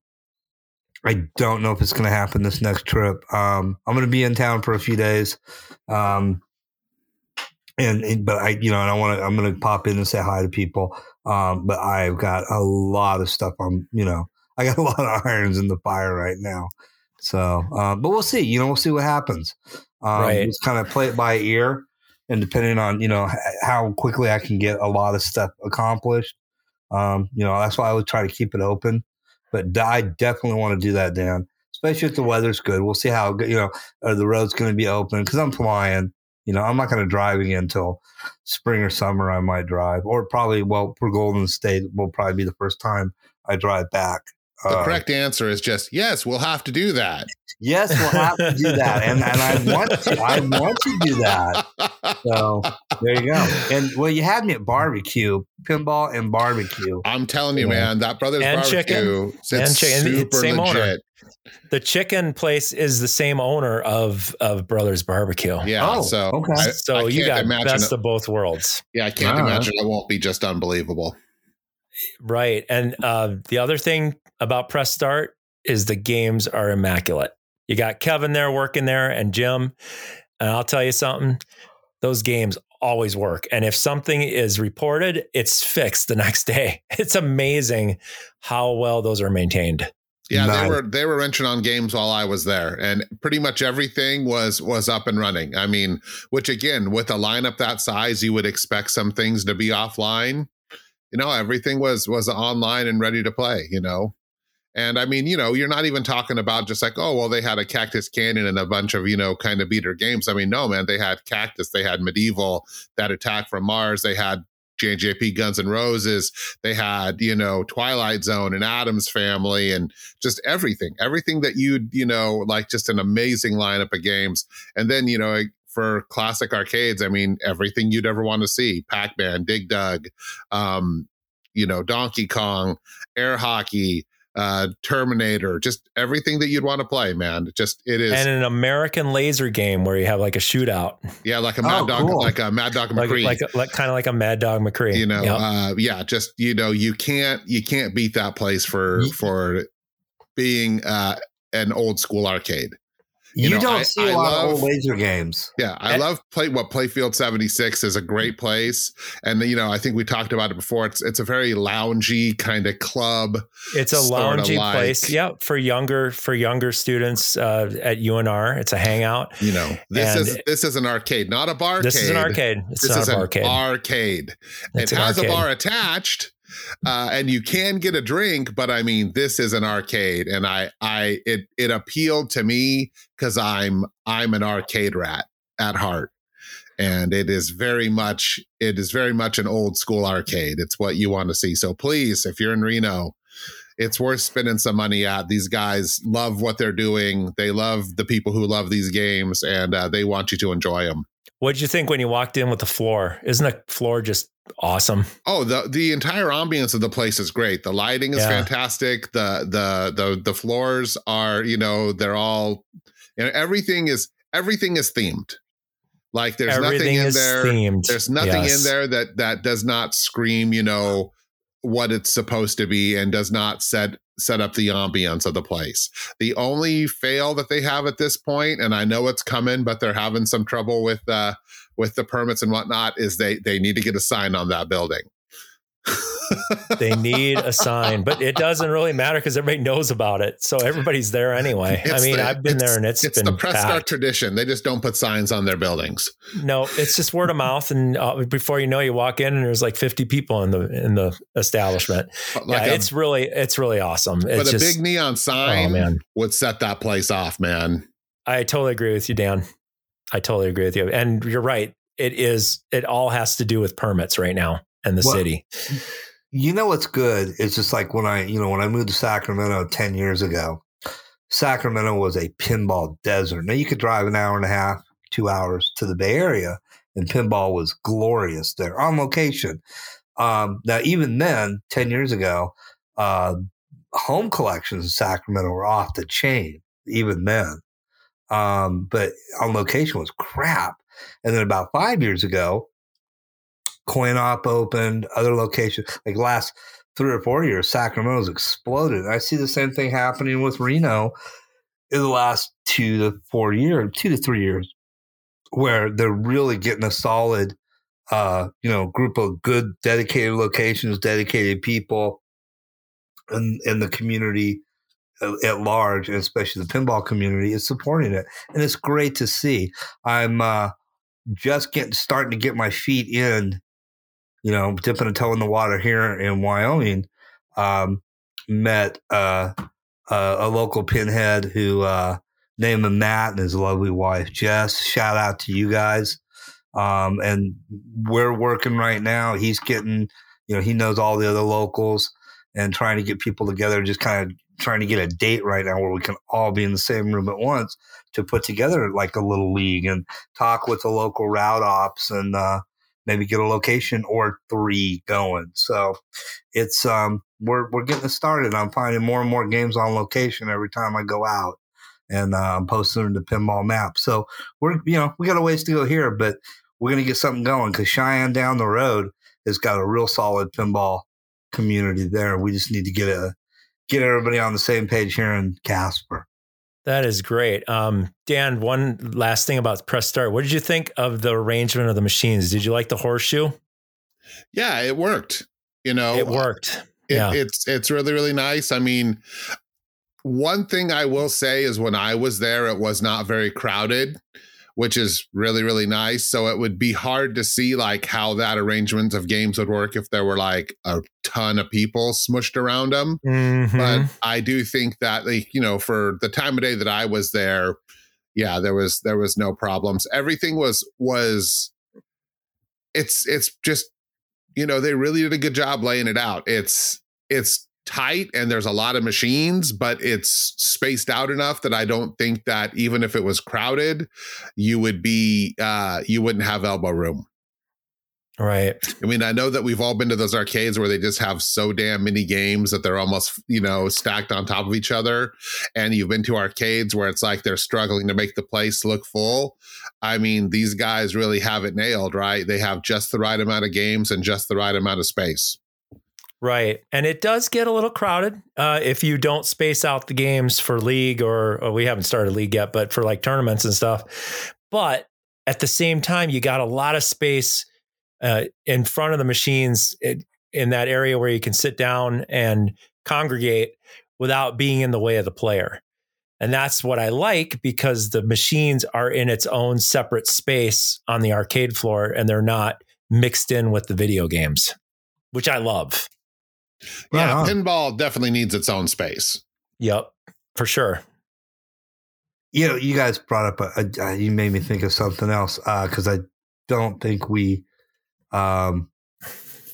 I don't know if it's going to happen this next trip. Um, I'm going to be in town for a few days. Um, and, and but I, you know, and I want to, I'm going to pop in and say hi to people. Um, but I've got a lot of stuff. I'm, you know, I got a lot of irons in the fire right now. So, uh, but we'll see. You know, we'll see what happens. Um, Right. Just kind of play it by ear, and depending on you know how quickly I can get a lot of stuff accomplished. Um, you know, that's why I would try to keep it open. But I definitely want to do that, Dan. Especially if the weather's good. We'll see how good. You know, are the roads going to be open? Because I'm flying. You know, I'm not going to drive again until spring or summer. I might drive, or probably well for Golden State will probably be the first time I drive back. The Uh, correct answer is just yes. We'll have to do that. Yes, we'll have to do that, and and I want to. I want to do that. So there you go. And well, you had me at barbecue, pinball and barbecue. I'm telling you, Yeah. man, that brothers And barbecue, it's And chicken. It's super same owner. legit. The chicken place is the same owner of of Brothers Barbecue. Yeah, Oh, so okay. I- So I you got imagine best it- of both worlds. yeah, I can't All right. imagine it won't be just unbelievable. Right. And uh, the other thing about Press Start is the games are immaculate. You got Kevin there working there and Jim. And I'll tell you something, those games always work. And if something is reported, it's fixed the next day. It's amazing how well those are maintained. Yeah, Nice. they were they were wrenching on games while I was there, and pretty much everything was was up and running. I mean, which again, with a lineup that size, you would expect some things to be offline. You know, everything was was online and ready to play. You know, and I mean, you know, you're not even talking about just like, oh, well, they had a Cactus Canyon and a bunch of you know kind of beater games. I mean, no, man, they had Cactus, they had Medieval, that Attack from Mars, they had JJP Guns and Roses, they had you know Twilight Zone and Addams Family and just everything, everything that you'd, you know, like just an amazing lineup of games. And then, you know, for classic arcades, I mean, everything you'd ever want to see Pac Man, Dig Dug, um, you know, Donkey Kong, air hockey, uh, Terminator, just everything that you'd want to play, man. Just it is, And an American laser game where you have like a shootout, yeah, like a Mad Oh, Dog, cool. like a Mad Dog McCree. like like kind of like a Mad Dog McCree. you know, Yep. uh, yeah, just you know, you can't you can't beat that place for for being uh, an old school arcade. You, You know, don't I- see a I lot love- of old laser games. Yeah, I And- love play what Playfield 76 is a great place. And you know, I think we talked about it before. It's it's a very loungy kind of club. It's a sorta loungy like- place. Yeah, for younger for younger students uh, at UNR. It's a hangout. You know, this And- is this is an arcade, not a bar. This is an arcade. It's This not is a an barcade. arcade. It's it an has arcade. a bar attached. Uh, and you can get a drink, but I mean, this is an arcade, and I, I, it, it appealed to me because I'm, I'm an arcade rat at heart, and it is very much, it is very much an old school arcade. It's what you want to see. So please, if you're in Reno, it's worth spending some money at. These guys love what they're doing. They love the people who love these games, and uh, they want you to enjoy them. What did you think when you walked in with the floor? Isn't the floor just awesome? Oh, the the entire ambience of the place is great. The lighting is Yeah. fantastic. The the the the floors are, you know, they're all you know, everything is everything is themed. Like there's Everything nothing in there. themed. There's nothing Yes. in there that that does not scream, you know, what it's supposed to be and does not set set up the ambience of the place. The only fail that they have at this point, and I know it's coming, but they're having some trouble with uh with the permits and whatnot, is they they need to get a sign on that building. They need a sign, but it doesn't really matter because everybody knows about it. So everybody's there anyway. I mean, the- I've been there and it's, it's been the press start tradition. They just don't put signs on their buildings. No, it's just word of mouth, and uh, before you know, you walk in and there's like 50 people in the in the establishment. Like yeah, a, it's really it's really awesome. but a just big neon oh sign man, would set that place off, man. I totally agree with you, Dan. I totally agree with you, and you're right. It is. It all has to do with permits right now in the Well, city. You know what's good? It's just like when I, you know, when I moved to Sacramento 10 years ago, Sacramento was a pinball desert. Now you could drive an hour and a half, two hours to the Bay Area, and pinball was glorious there on location. Um, now, even then, 10 years ago, uh, home collections in Sacramento were off the chain, even then. Um, but on location was crap. And then about five years ago, Coin Op opened, other locations like last three or four years, Sacramento's exploded. I see the same thing happening with Reno in the last two to four years, two to three years, where they're really getting a solid, uh, you know, group of good, dedicated locations, dedicated people, in in the community at large, and especially the pinball community, is supporting it, and it's great to see. I'm uh, just getting starting to get my feet in, you know, dipping a toe in the water here in Wyoming. Um, met uh, uh, a local pinhead who uh, named him Matt and his lovely wife Jess. Shout out to you guys. Um, and we're working right now. He's getting, you know, he knows all the other locals and trying to get people together, just kind of trying to get a date right now where we can all be in the same room at once to put together like a little league and talk with the local route ops and uh, maybe get a location or three going. So it's um we're we're getting started. I'm finding more and more games on location every time I go out, and uh, posting them to Pinball Map. So we're you know we got a ways to go here, but we're gonna get something going because Cheyenne down the road has got a real solid pinball community there. We just need to get a get everybody on the same page here in Casper. That is great. Um, Dan, one last thing about press start. What did you think of the arrangement of the machines? Did you like the horseshoe? Yeah, it worked. You know, it worked. It, yeah. It's it's really really nice. I mean, one thing I will say is when I was there, it was not very crowded which is really really nice. So it would be hard to see like how that arrangement of games would work if there were like a ton of people smushed around them mm-hmm. but i do think that like you know for the time of day that i was there yeah there was there was no problems. Everything was was it's it's just you know they really did a good job laying it out. It's it's tight and there's a lot of machines, but it's spaced out enough that I don't think that even if it was crowded, you would be uh you wouldn't have elbow room. Right. I mean, I know that we've all been to those arcades where they just have so damn many games that they're almost, you know, stacked on top of each other. And you've been to arcades where it's like they're struggling to make the place look full. I mean, these guys really have it nailed, right? They have just the right amount of games and just the right amount of space. Right. And it does get a little crowded uh, if you don't space out the games for league or, or, we haven't started league yet, but for like tournaments and stuff. But at the same time, you got a lot of space uh, in front of the machines in, in that area where you can sit down and congregate without being in the way of the player. And that's what I like because the machines are in its own separate space on the arcade floor and they're not mixed in with the video games, which I love. Yeah, pinball definitely needs its own space. Yep, for sure. You know, you guys brought up a, a you made me think of something else because uh, I don't think we, um,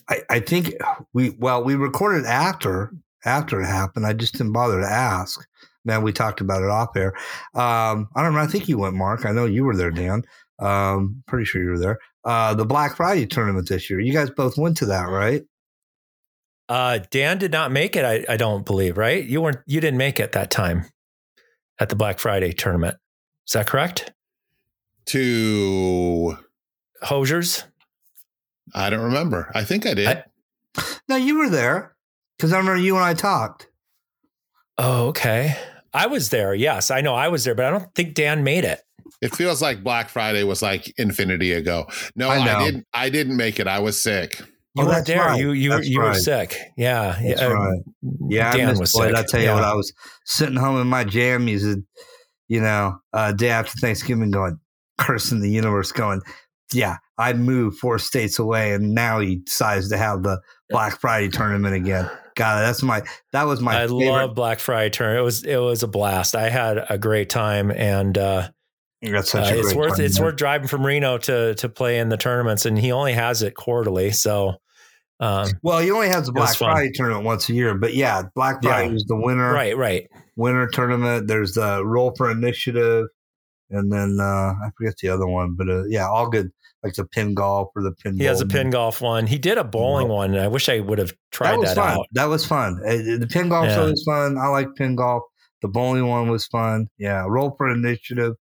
I, I think we well we recorded after after it happened. I just didn't bother to ask. Man, we talked about it off air. Um, I don't know. I think you went, Mark. I know you were there, Dan. Um, pretty sure you were there. Uh, the Black Friday tournament this year. You guys both went to that, right? Uh, Dan did not make it. I, I don't believe. Right? You weren't. You didn't make it that time at the Black Friday tournament. Is that correct? To Hosier's. I don't remember. I think I did. I, no, you were there because I remember you and I talked. Oh, okay. I was there. Yes, I know I was there, but I don't think Dan made it. It feels like Black Friday was like infinity ago. No, I, I didn't. I didn't make it. I was sick. You oh, were there. Right. You you that's you right. were sick. Yeah. That's yeah. right. Yeah, Dan I was sick. I tell you yeah. what, I was sitting home in my jammies, and, you know, uh, day after Thanksgiving, going cursing the universe, going, yeah, I moved four states away, and now he decides to have the Black Friday tournament again. God, that's my that was my. I favorite. love Black Friday tournament. It was it was a blast. I had a great time, and uh, that's such uh, it's worth it's worth driving from Reno to to play in the tournaments, and he only has it quarterly. So um, well, he only has the Black Friday tournament once a year, but yeah, Black Friday yeah. is the winner. Right, right. Winner tournament. There's the Roll for Initiative, and then uh, I forget the other one, but uh, yeah, all good. Like the pin golf or the pin. He has a pin golf one. He did a bowling no. one. I wish I would have tried that, that fun. out. That was fun. The pin golf yeah. always fun. I like pin golf. The bowling one was fun. Yeah, Roll for Initiative.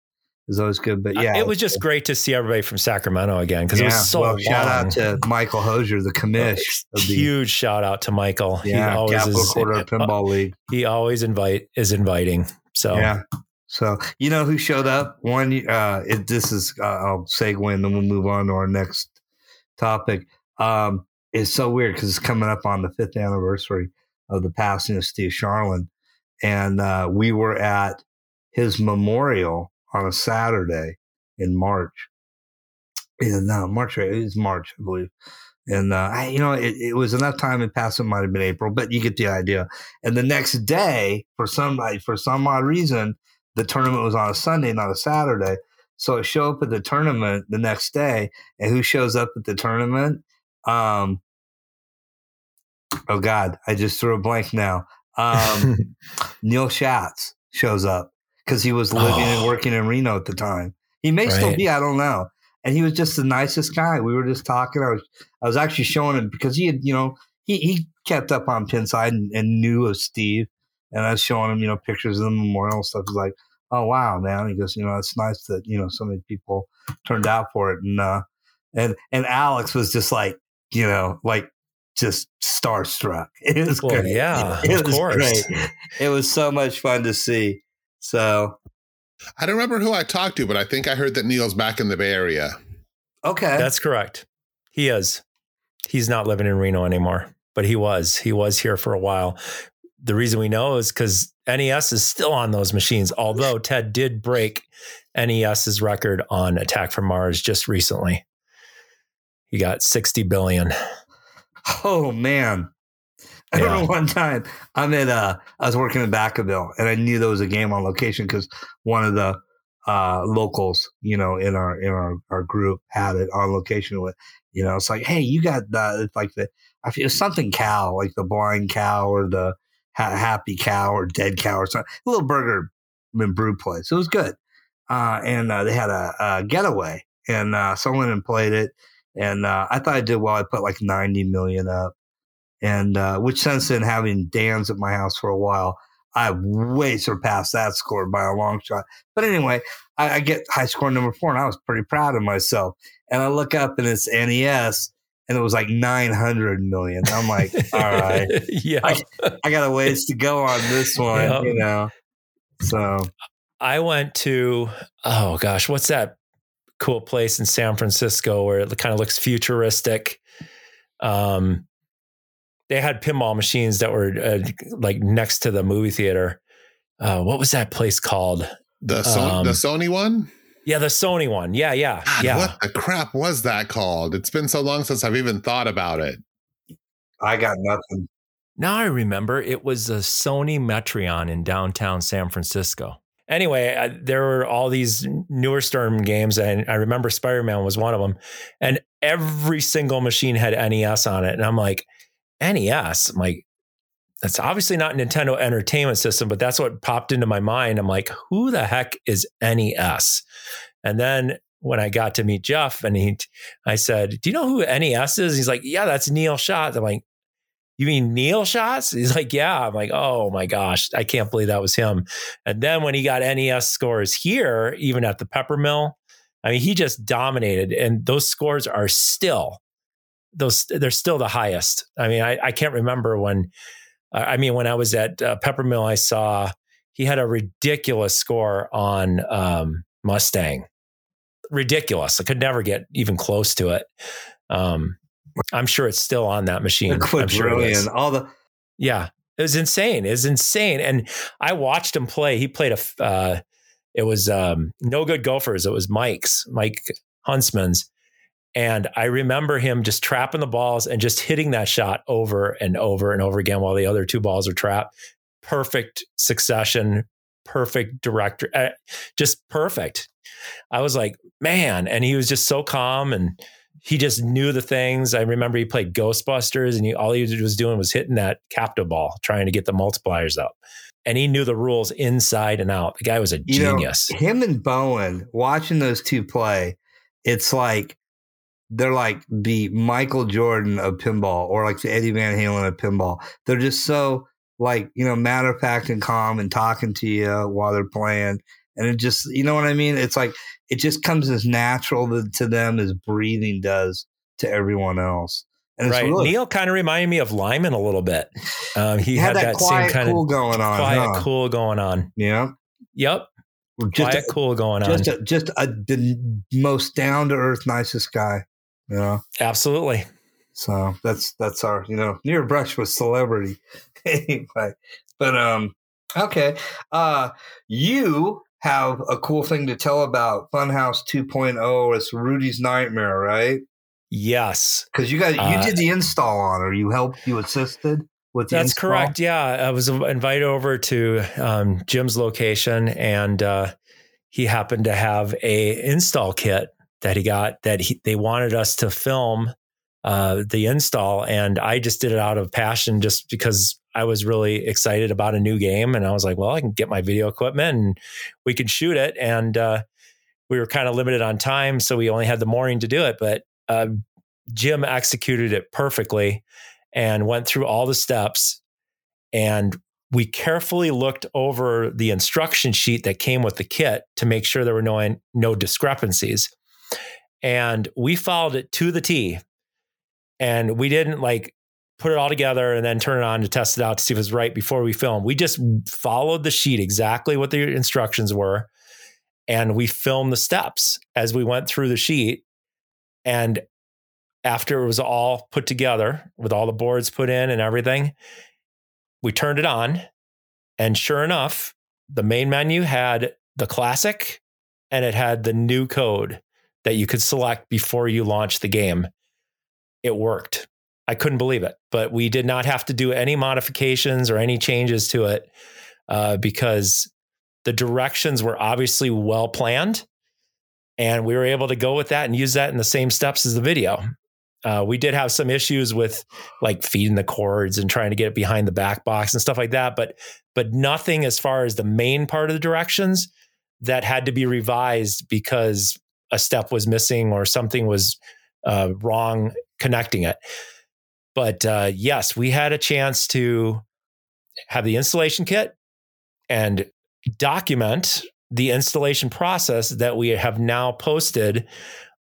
Is always good. But yeah, it was just great to see everybody from Sacramento again because yeah. it was so well, Shout out to Michael Hosier, the commish. Huge shout out to Michael. Yeah, he always Capital is, Quarter uh, Pinball League. He always invite is inviting. So yeah. So you know who showed up? One. Uh, it, this is uh, I'll segue and then we'll move on to our next topic. Um, it's so weird because it's coming up on the fifth anniversary of the passing of Steve Sharlin, and uh, we were at his memorial on a Saturday in March. In uh, March, it was March, I believe. And uh, I, you know, it, it, was enough time had passed. It might have been April, but you get the idea. And the next day, for some for some odd reason, the tournament was on a Sunday, not a Saturday. So I show up at the tournament the next day, and who shows up at the tournament? Um, oh God, I just threw a blank now. Um, Neil Shatz shows up because he was living oh. and working in Reno at the time. He may right. still be, I don't know. And he was just the nicest guy. We were just talking. I was I was actually showing him because he had, you know, he, he kept up on Pinside and, and knew of Steve. And I was showing him, you know, pictures of the memorial stuff. He's like, oh wow, man. He goes, you know, it's nice that, you know, so many people turned out for it. And uh and and Alex was just like, you know, like just starstruck. It was well, great. Yeah, it was course. great. It was so much fun to see. So I don't remember who I talked to, but I think I heard that Neil's back in the Bay Area. Okay. That's correct. He is. He's not living in Reno anymore, but he was. He was here for a while. The reason we know is because NES is still on those machines, although Ted did break NES's record on Attack from Mars just recently. He got 60 billion. Oh, man. I yeah. remember one time I'm at uh I was working in Vacaville and I knew there was a game on location because one of the uh locals, you know, in our in our, our group had it on location with you know, it's like, hey, you got the it's like the I feel something cow, like the blind cow or the ha- happy cow or dead cow or something. A little burger and brew place. It was good. Uh, and uh, they had a, a getaway and uh, someone and played it. And uh, I thought I did well. I put like 90 million up and uh, which since then having Dan's at my house for a while, I way surpassed that score by a long shot. But anyway, I, I, get high score number four, and I was pretty proud of myself. And I look up, and it's NES, and it was like nine hundred million. I'm like, all right, yeah, I, I, got a ways to go on this one, yeah. you know. So I went to oh gosh, what's that cool place in San Francisco where it kind of looks futuristic? Um, they had pinball machines that were uh, like next to the movie theater. Uh, what was that place called? The so- um, the Sony one. Yeah, the Sony one. Yeah, yeah, God, yeah. What the crap was that called? It's been so long since I've even thought about it. I got nothing. Now I remember it was a Sony Metreon in downtown San Francisco. Anyway, I, there were all these newer Stern games, and I remember Spider Man was one of them. And every single machine had NES on it, and I'm like, NES. I'm like, that's obviously not Nintendo Entertainment System, but that's what popped into my mind. I'm like, who the heck is NES? And then when I got to meet Jeff and he, I said, do you know who NES is? He's like, yeah, that's Neil Shatz. I'm like, you mean Neil Shatz? He's like, yeah. I'm like, oh my gosh, I can't believe that was him. And then when he got NES scores here, even at the Peppermill, I mean, he just dominated. And those scores are still those they're still the highest. I mean, I, I can't remember when. Uh, I mean, when I was at uh, Peppermill, I saw he had a ridiculous score on um, Mustang. Ridiculous. I could never get even close to it. Um, I'm sure it's still on that machine. I'm sure. All the yeah, it was insane. It was insane, and I watched him play. He played a. Uh, it was um, no good Gofers. It was Mike's Mike Huntsman's, and I remember him just trapping the balls and just hitting that shot over and over and over again while the other two balls are trapped. Perfect succession, perfect director, uh, just perfect. I was like, man. And he was just so calm and he just knew the things. I remember he played Ghostbusters and he, all he was doing was hitting that captive ball, trying to get the multipliers up. And he knew the rules inside and out. The guy was a you genius. Know, him and Bowen, watching those two play, it's like they're like the Michael Jordan of pinball or like the Eddie Van Halen of pinball. They're just so like, you know, matter of fact and calm and talking to you while they're playing. and it just you know what I mean. It's like it just comes as natural to, them as breathing does to everyone else. And right, really, Neil kind of reminded me of Lyman a little bit. Um, he had, had, that, that same kind cool of going on, quiet, huh? cool going on. Yeah. Yep. Just quiet, a, cool going just on. A, just a, the most down to earth, nicest guy. You know. Absolutely. So that's that's our you know near brush with celebrity anyway. But um, okay. Uh, you have a cool thing to tell about Funhouse 2.0. It's Rudy's Nightmare, right? Yes, because you got you uh, did the install on, or you helped, you assisted with the. That's install? correct. Yeah, I was invited over to um, Jim's location, and uh, he happened to have a install kit that he got that he, they wanted us to film uh, the install, and I just did it out of passion, just because I was really excited about a new game, and I was like, well, I can get my video equipment and we can shoot it, and uh, we were kind of limited on time, so we only had the morning to do it, but uh, Jim executed it perfectly and went through all the steps. And we carefully looked over the instruction sheet that came with the kit to make sure there were no, no discrepancies. And we followed it to the T. And we didn't like put it all together and then turn it on to test it out to see if it was right before we filmed. We just followed the sheet exactly what the instructions were. And we filmed the steps as we went through the sheet. And after it was all put together with all the boards put in and everything, we turned it on. And sure enough, the main menu had the classic and it had the new code that you could select before you launch the game. It worked. I couldn't believe it, but we did not have to do any modifications or any changes to it uh, because the directions were obviously well planned and we were able to go with that and use that in the same steps as the video. Uh, we did have some issues with like feeding the cords and trying to get it behind the back box and stuff like that, but but nothing as far as the main part of the directions that had to be revised because a step was missing or something was uh, wrong connecting it. But uh, yes, we had a chance to have the installation kit and document the installation process that we have now posted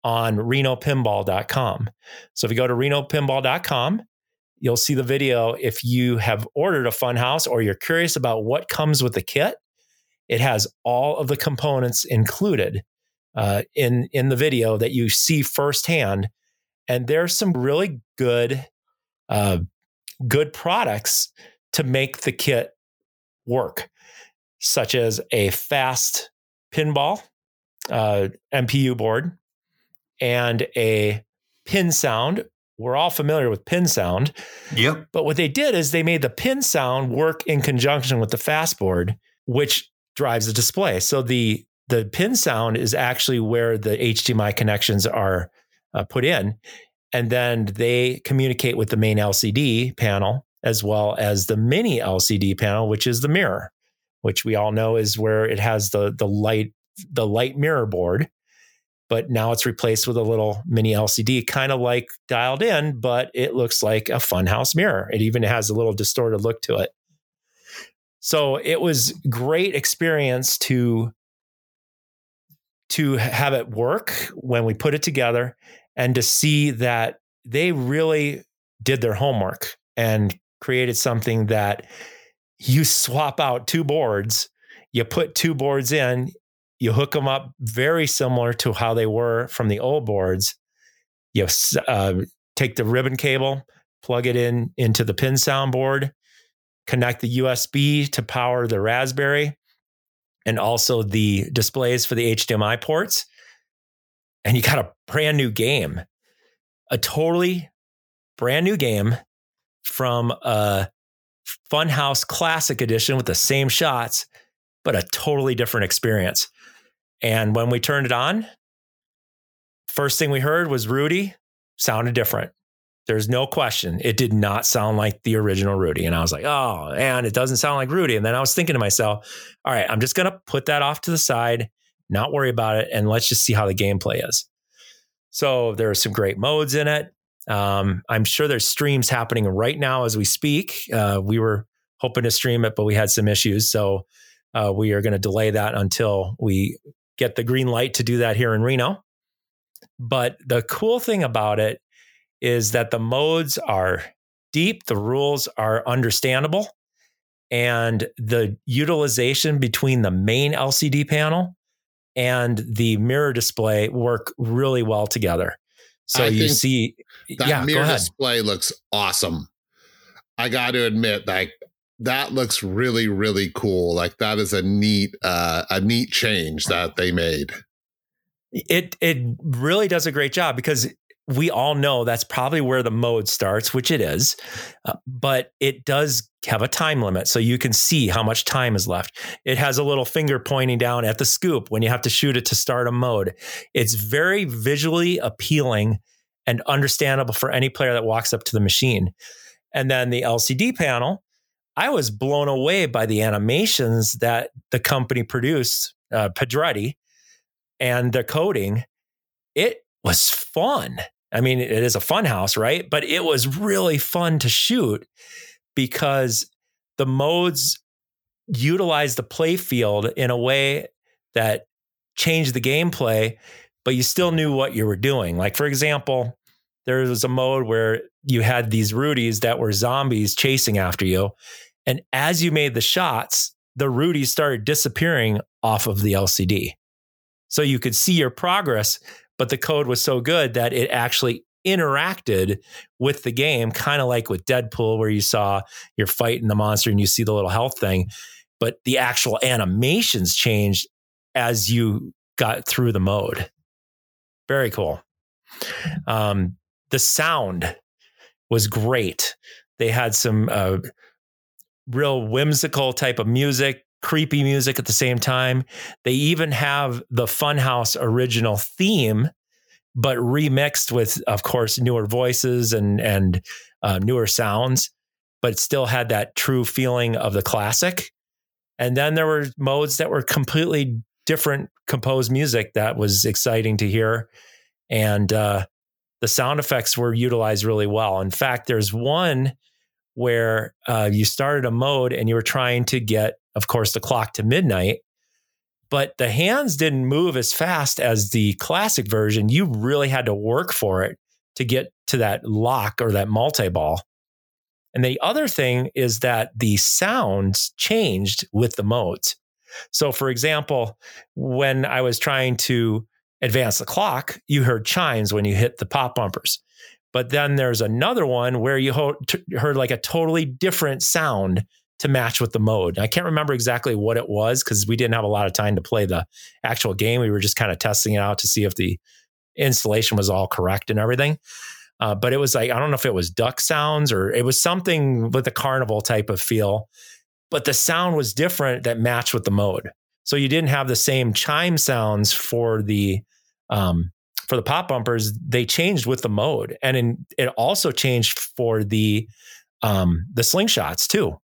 on renopinball.com. So if you go to renopinball.com, you'll see the video. If you have ordered a funhouse or you're curious about what comes with the kit, it has all of the components included uh, in in the video that you see firsthand. And there's some really good uh, good products to make the kit work, such as a fast pinball uh, MPU board and a pin sound. We're all familiar with pin sound. Yep. But what they did is they made the pin sound work in conjunction with the fast board, which drives the display. So the the pin sound is actually where the HDMI connections are uh, put in, and then they communicate with the main LCD panel as well as the mini LCD panel, which is the mirror, which we all know is where it has the the light the light mirror board but now it's replaced with a little mini LCD, kind of like dialed in, but it looks like a funhouse mirror. It even has a little distorted look to it. So it was great experience to to have it work when we put it together and to see that they really did their homework and created something that you swap out two boards, you put two boards in, you hook them up very similar to how they were from the old boards. You uh, take the ribbon cable, plug it in into the pin sound board, connect the USB to power the Raspberry, and also the displays for the HDMI ports. And you got a brand new game, a totally brand new game from a Funhouse Classic Edition with the same shots, but a totally different experience. And when we turned it on, first thing we heard was Rudy sounded different. There's no question. It did not sound like the original Rudy. And I was like, oh, and it doesn't sound like Rudy. And then I was thinking to myself, all right, I'm just going to put that off to the side, not worry about it, and let's just see how the gameplay is. So there are some great modes in it. Um, I'm sure there's streams happening right now as we speak. Uh, we were hoping to stream it, but we had some issues. So Uh, we are going to delay that until we get the green light to do that here in Reno. But the cool thing about it is that the modes are deep, the rules are understandable, and the utilization between the main LCD panel and the mirror display work really well together. So I you see, That yeah, mirror display looks awesome. I got to admit, like that looks really, really cool. Like that is a neat, uh, a neat change that they made. It it really does a great job because we all know that's probably where the mode starts, which it is, uh, but it does have a time limit, so you can see how much time is left. It has a little finger pointing down at the scoop when you have to shoot it to start a mode. It's very visually appealing and understandable for any player that walks up to the machine. And then the LCD panel, I was blown away by the animations that the company produced, uh, Pedretti, and the coding. It was fun. I mean, it is a fun house, right? But it was really fun to shoot because the modes utilize the play field in a way that changed the gameplay, but you still knew what you were doing. Like, for example, there was a mode where you had these Rudies that were zombies chasing after you. And as you made the shots, the Rudies started disappearing off of the LCD. So you could see your progress, but the code was so good that it actually interacted with the game, kind of like with Deadpool, where you saw you're fighting the monster and you see the little health thing. But the actual animations changed as you got through the mode. Very cool. Um, the sound was great. They had some uh, real whimsical type of music, creepy music at the same time. They even have the Funhouse original theme, but remixed with, of course, newer voices and and uh, newer sounds, but still had that true feeling of the classic. And then there were modes that were completely different composed music that was exciting to hear. And uh, the sound effects were utilized really well. In fact, there's one where uh, you started a mode and you were trying to get, of course, the clock to midnight, but the hands didn't move as fast as the classic version. You really had to work for it to get to that lock or that multi ball. And the other thing is that the sounds changed with the modes. So, for example, when I was trying to advance the clock, you heard chimes when you hit the pop bumpers. But then there's another one where you heard like a totally different sound to match with the mode. I can't remember exactly what it was because we didn't have a lot of time to play the actual game. We were just kind of testing it out to see if the installation was all correct and everything. Uh, but it was like, I don't know if it was duck sounds or it was something with a carnival type of feel, but the sound was different that matched with the mode. So you didn't have the same chime sounds for the um, for the pop bumpers. They changed with the mode, and in, it also changed for the um, the slingshots too.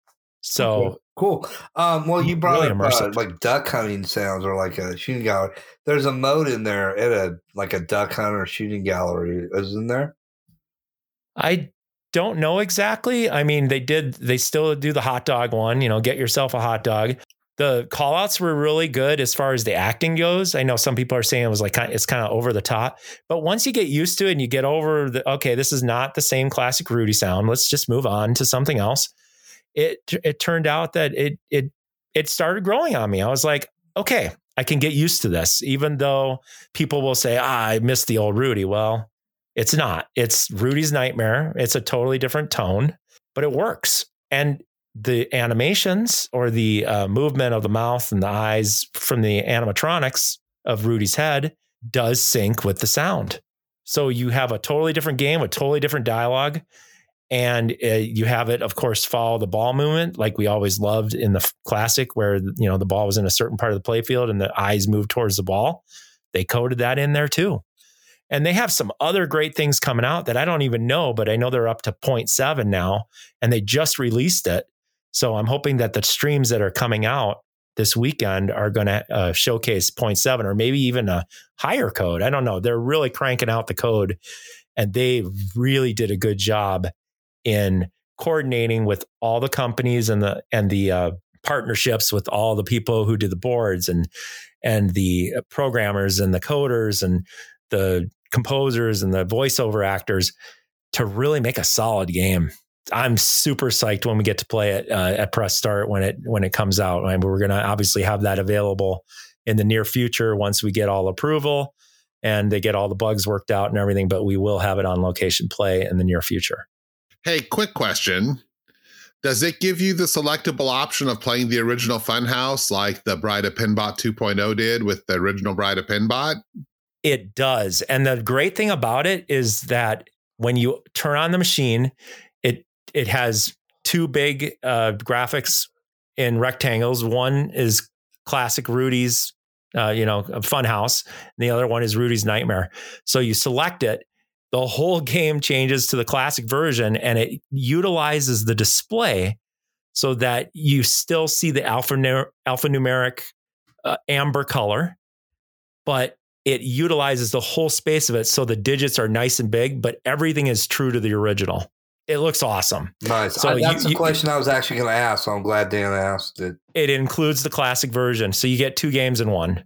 So cool. Um, well, you brought Really up uh, like duck hunting sounds or like a shooting gallery. There's a mode in there at a like a duck hunter shooting gallery, isn't there? I don't know exactly. I mean, they did, they still do the hot dog one, you know, get yourself a hot dog. The call outs were really good as far as the acting goes. I know some people are saying it was like, it's kind of over the top, but once you get used to it and you get over the, okay, this is not the same classic Rudy sound. Let's just move on to something else. It, it turned out that it, it, it started growing on me. I was like, okay, I can get used to this, even though people will say, ah, I miss the old Rudy. Well, it's not. It's Rudy's Nightmare. It's a totally different tone, but it works. And the animations or the uh, movement of the mouth and the eyes from the animatronics of Rudy's head does sync with the sound. So you have a totally different game with totally different dialogue. And uh, you have it, of course, follow the ball movement like we always loved in the classic, where you know the ball was in a certain part of the playfield and the eyes moved towards the ball. They coded that in there too. And they have some other great things coming out that I don't even know, but I know they're up to 0.7 now and they just released it. So I'm hoping that the streams that are coming out this weekend are going to uh, showcase 0.7 or maybe even a higher code. I don't know. They're really cranking out the code and they really did a good job in coordinating with all the companies and the and the uh, partnerships with all the people who do the boards and and the programmers and the coders and the composers and the voiceover actors to really make a solid game. I'm super psyched when we get to play it uh, at press start when it when it comes out. And we're going to obviously have that available in the near future once we get all approval and they get all the bugs worked out and everything. But we will have it on location play in the near future. Hey, quick question. Does it give you the selectable option of playing the original Funhouse like the Bride of Pinbot 2.0 did with the original Bride of Pinbot? It does. And the great thing about it is that when you turn on the machine, it it has two big uh, graphics in rectangles. One is classic Rudy's, uh, you know, Funhouse, and the other one is Rudy's Nightmare. So you select it, the whole game changes to the classic version and it utilizes the display so that you still see the alpha alphanumeric uh, amber color, but it utilizes the whole space of it so the digits are nice and big, but everything is true to the original. It looks awesome. Nice. So I, that's you, the question I was actually going to ask. So I'm glad Dan asked it. It includes the classic version, so you get two games in one.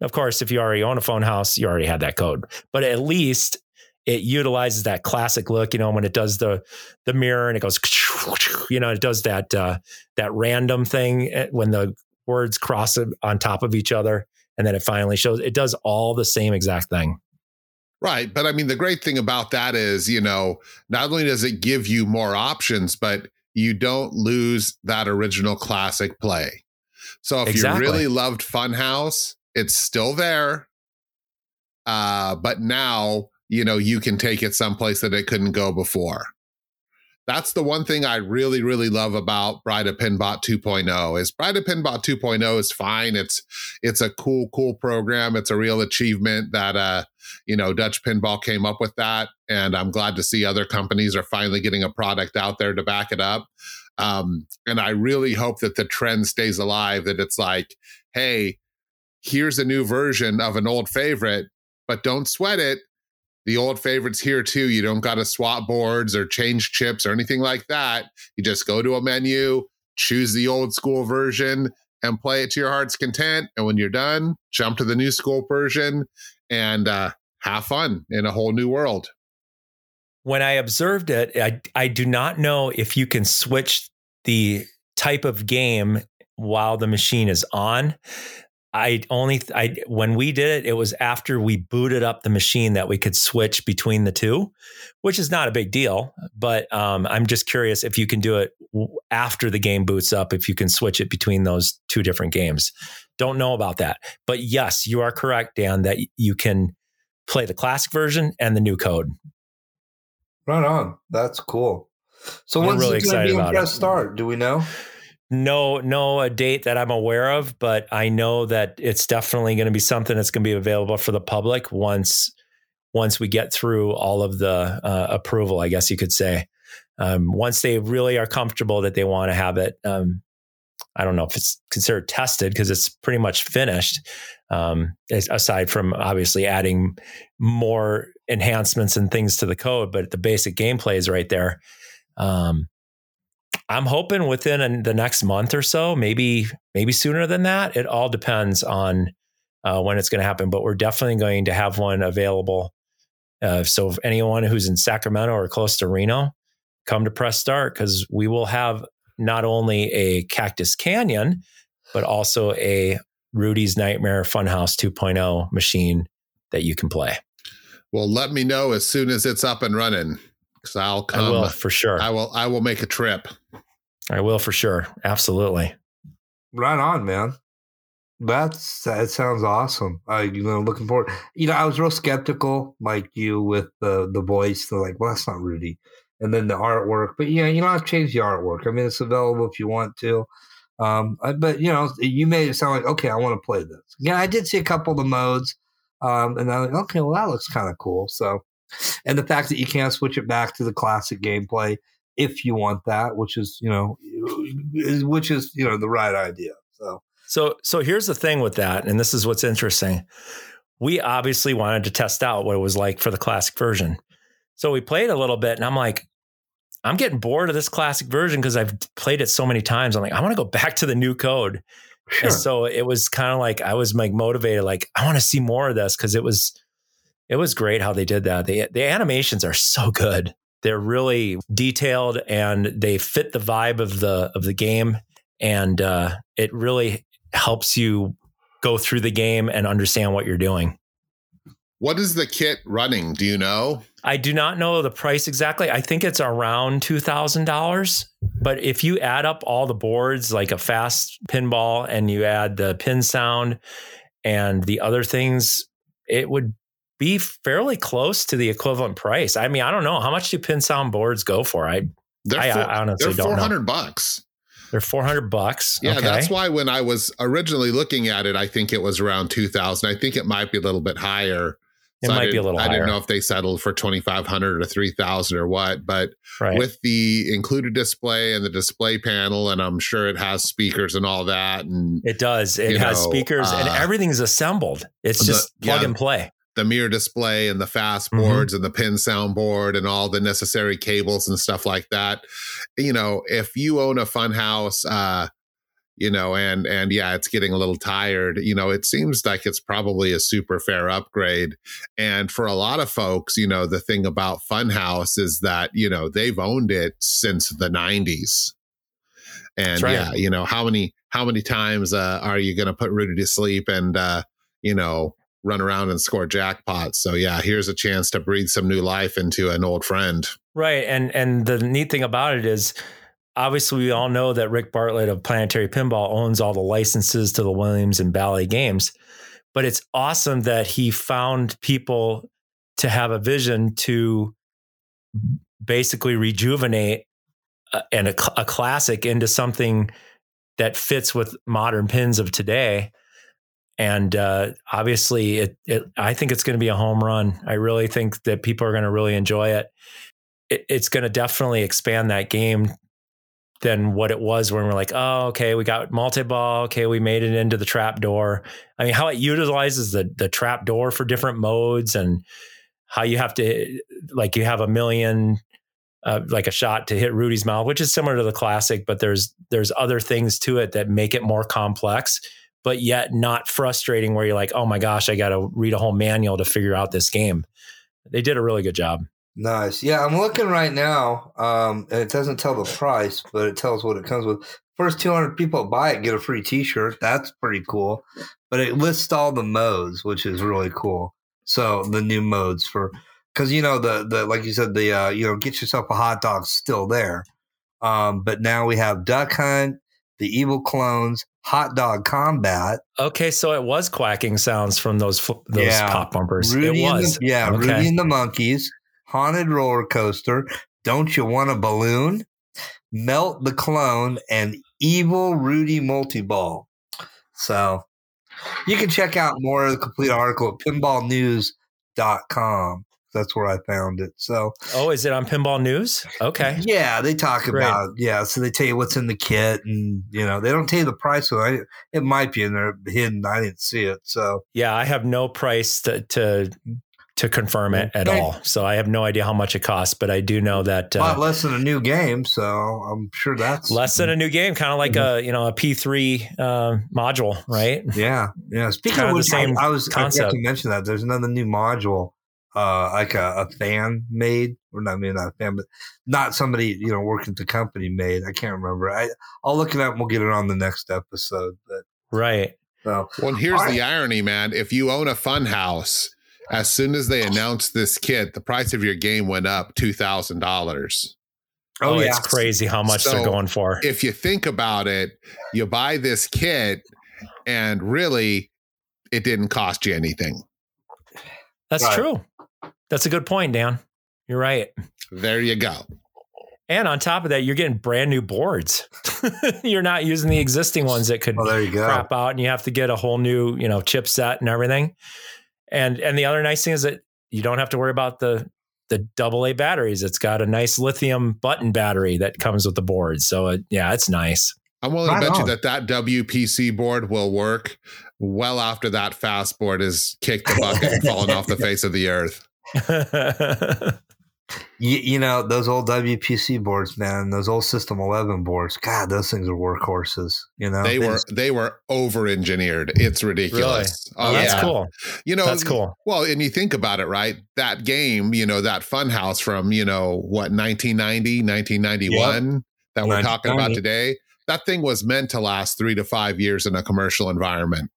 Of course, if you already own a Funhouse, you already had that code. But at least it utilizes that classic look, you know, when it does the the mirror and it goes, you know, it does that uh, that random thing eh, when the words cross on top of each other, and then it finally shows. It does all the same exact thing. Right, but I mean, the great thing about that is, you know, not only does it give you more options, but you don't lose that original classic play. So if exactly. you really loved Funhouse, it's still there. Uh, but now you know, you can take it someplace that it couldn't go before. That's the one thing I really, really love about Bride of Pinbot 2.0 is Bride of Pinbot 2.0 is fine. It's it's a cool, cool program. It's a real achievement that uh, you know, Dutch Pinball came up with that. And I'm glad to see other companies are finally getting a product out there to back it up. Um, and I really hope that the trend stays alive, that it's like, hey, here's a new version of an old favorite, but don't sweat it the old favorites here too. You don't got to swap boards or change chips or anything like that. You just go to a menu, choose the old school version, and play it to your heart's content. And when you're done, jump to the new school version and uh, have fun in a whole new world. When I observed it, I, I do not know if you can switch the type of game while the machine is on. I only I when we did it, it was after we booted up the machine that we could switch between the two, which is not a big deal. But um, I'm just curious if you can do it after the game boots up, if you can switch it between those two different games. Don't know about that, but yes, you are correct, Dan, that you can play the classic version and the new code. Right on. That's cool. So I'm when's really excited about it. Start? Do we know? No no a date that I'm aware of, but I know that it's definitely going to be something that's going to be available for the public once once we get through all of the uh, approval. I guess you could say um, once they really are comfortable that they want to have it. Um, I don't know if it's considered tested because it's pretty much finished. Um, aside from obviously adding more enhancements and things to the code, but the basic gameplay is right there. Um, I'm hoping within the next month or so, maybe maybe sooner than that. It all depends on uh, when it's going to happen, but we're definitely going to have one available. Uh, so if anyone who's in Sacramento or close to Reno, come to Press Start because we will have not only a Cactus Canyon, but also a Rudy's Nightmare Funhouse 2.0 machine that you can play. Well, let me know as soon as it's up and running because I'll come. I will for sure. I will. I will make a trip. I will for sure. Absolutely. Right on, man. That's that sounds awesome. I you know looking forward. You know, I was real skeptical, like you, with the the voice. They're like, well, that's not Rudy. And then the artwork, but yeah, you know, I've changed the artwork. I mean, it's available if you want to. Um, but you know, you made it sound like okay, I want to play this. Yeah, I did see a couple of the modes, um, and I'm like, okay, well, that looks kind of cool. So and the fact that you can't switch it back to the classic gameplay if you want that, which is you know, which is you know the right idea. So so so here's the thing with that, and this is what's interesting. We obviously wanted to test out what it was like for the classic version. So we played a little bit, and I'm like, I'm getting bored of this classic version because I've played it so many times. I'm like, I want to go back to the new code. Sure. And so it was kind of like I was like motivated, like I want to see more of this because it was it was great how they did that. The the animations are so good. They're really detailed and they fit the vibe of the of the game, and uh, it really helps you go through the game and understand what you're doing. What is the kit running? Do you know? I do not know the price exactly. I think it's around two thousand dollars. But if you add up all the boards, like a fast pinball, and you add the PinSound and the other things, it would be fairly close to the equivalent price. I mean, I don't know how much do PinSound boards go for. I They're I, four, I honestly they're don't four know. bucks. They're four hundred bucks. Yeah, okay. that's why when I was originally looking at it, I think it was around two thousand. I think it might be a little bit higher. it So I might be a little I higher. didn't know if they settled for twenty five hundred or three thousand or what, but right. with the included display and the display panel, and I'm sure it has speakers and all that, and it does. It has know, speakers and uh, everything's assembled. It's the- just plug yeah. and play. The mirror display and the fast Mhm. boards and the pin soundboard and all the necessary cables and stuff like that. You know, if you own a funhouse, uh, you know, and and yeah, it's getting a little tired. You know, it seems like it's probably a super fair upgrade. And for a lot of folks, you know, the thing about Funhouse is that you know they've owned it since the '90s. And right. yeah, you know how many how many times uh, are you going to put Rudy to sleep and uh, you know run around and score jackpots? So yeah, here's a chance to breathe some new life into an old friend. Right. And and the neat thing about it is obviously we all know that Rick Bartlett of Planetary Pinball owns all the licenses to the Williams and Bally games. But it's awesome that he found people to have a vision to basically rejuvenate and a, a classic into something that fits with modern pins of today. And uh, obviously, it, it, I think it's going to be a home run. I really think that people are going to really enjoy it it, it's going to definitely expand that game than what it was when we're like, oh, okay, we got multi-ball. Okay, we made it into the trap door. I mean, how it utilizes the the trap door for different modes and how you have to like you have a million uh, like a shot to hit Rudy's mouth, which is similar to the classic, but there's there's other things to it that make it more complex, but yet not frustrating where you're like, oh my gosh, I got to read a whole manual to figure out this game. They did a really good job. Nice. Yeah, I'm looking right now. Um, and it doesn't tell the price, but it tells what it comes with. First 200 people buy it get a free T-shirt. That's pretty cool. But it lists all the modes, which is really cool. So the new modes for because you know the the like you said the uh, you know get yourself a hot dog's still there. Um, but now we have Duck Hunt, the Evil Clones, Hot Dog Combat, Okay, so it was quacking sounds from those those Yeah. pop bumpers. Rudy it was. the, yeah, Okay. Rudy and the Monkeys, Haunted Roller Coaster, Don't You Want a Balloon, Melt the Clone, and Evil Rudy Multi Ball. So you can check out more of the complete article at pinballnews.com. That's where I found it. So oh, is it on Pinball News? Okay. yeah, they talk Great. about yeah. So they tell you what's in the kit, and you know they don't tell you the price. So I, it might be in there hidden. I didn't see it. So Yeah, I have no price to to, to confirm it at Okay. all. So I have no idea how much it costs, but I do know that a lot uh, less than a new game. So I'm sure that's less than a new game, kind of like a you know a P three uh, module, right? Yeah, yeah. Speaking kind of of the which, same I, I was I forgot concept. to mention that there's another new module, uh, like a, a fan made, or not maybe not a fan, but not somebody you know working at the company made. I can't remember. I I'll look it up. and We'll get it on the next episode. But Right. so Well, here's All the irony, man. If you own a fun house, as soon as they announced this kit, the price of your game went up two thousand dollars. Oh, oh, yeah, it's crazy how much So- they're going for. If you think about it, you buy this kit, and really, it didn't cost you anything. That's Right. true. That's a good point, Dan. You're right. There you go. And on top of that, you're getting brand new boards. you're not using the existing ones that could Well, there you go. crap out and you have to get a whole new, you know, chipset and everything. And and the other nice thing is that you don't have to worry about the the double A batteries. It's got a nice lithium button battery that comes with the board. So it, yeah, it's nice. I'm willing Right to bet you that that WPC board will work well after that fast board is kicked the bucket and fallen off the face of the earth. You, you know those old WPC boards, man. Those old System 11 boards. God, those things are workhorses. You know they, were they were over engineered. It's ridiculous. Really? Oh, that's cool. You know, that's cool. Well, and you think about it, right? That game, you know, that Funhouse from you know what 1990, 1991 yep. that we're talking about today. That thing was meant to last three to five years in a commercial environment.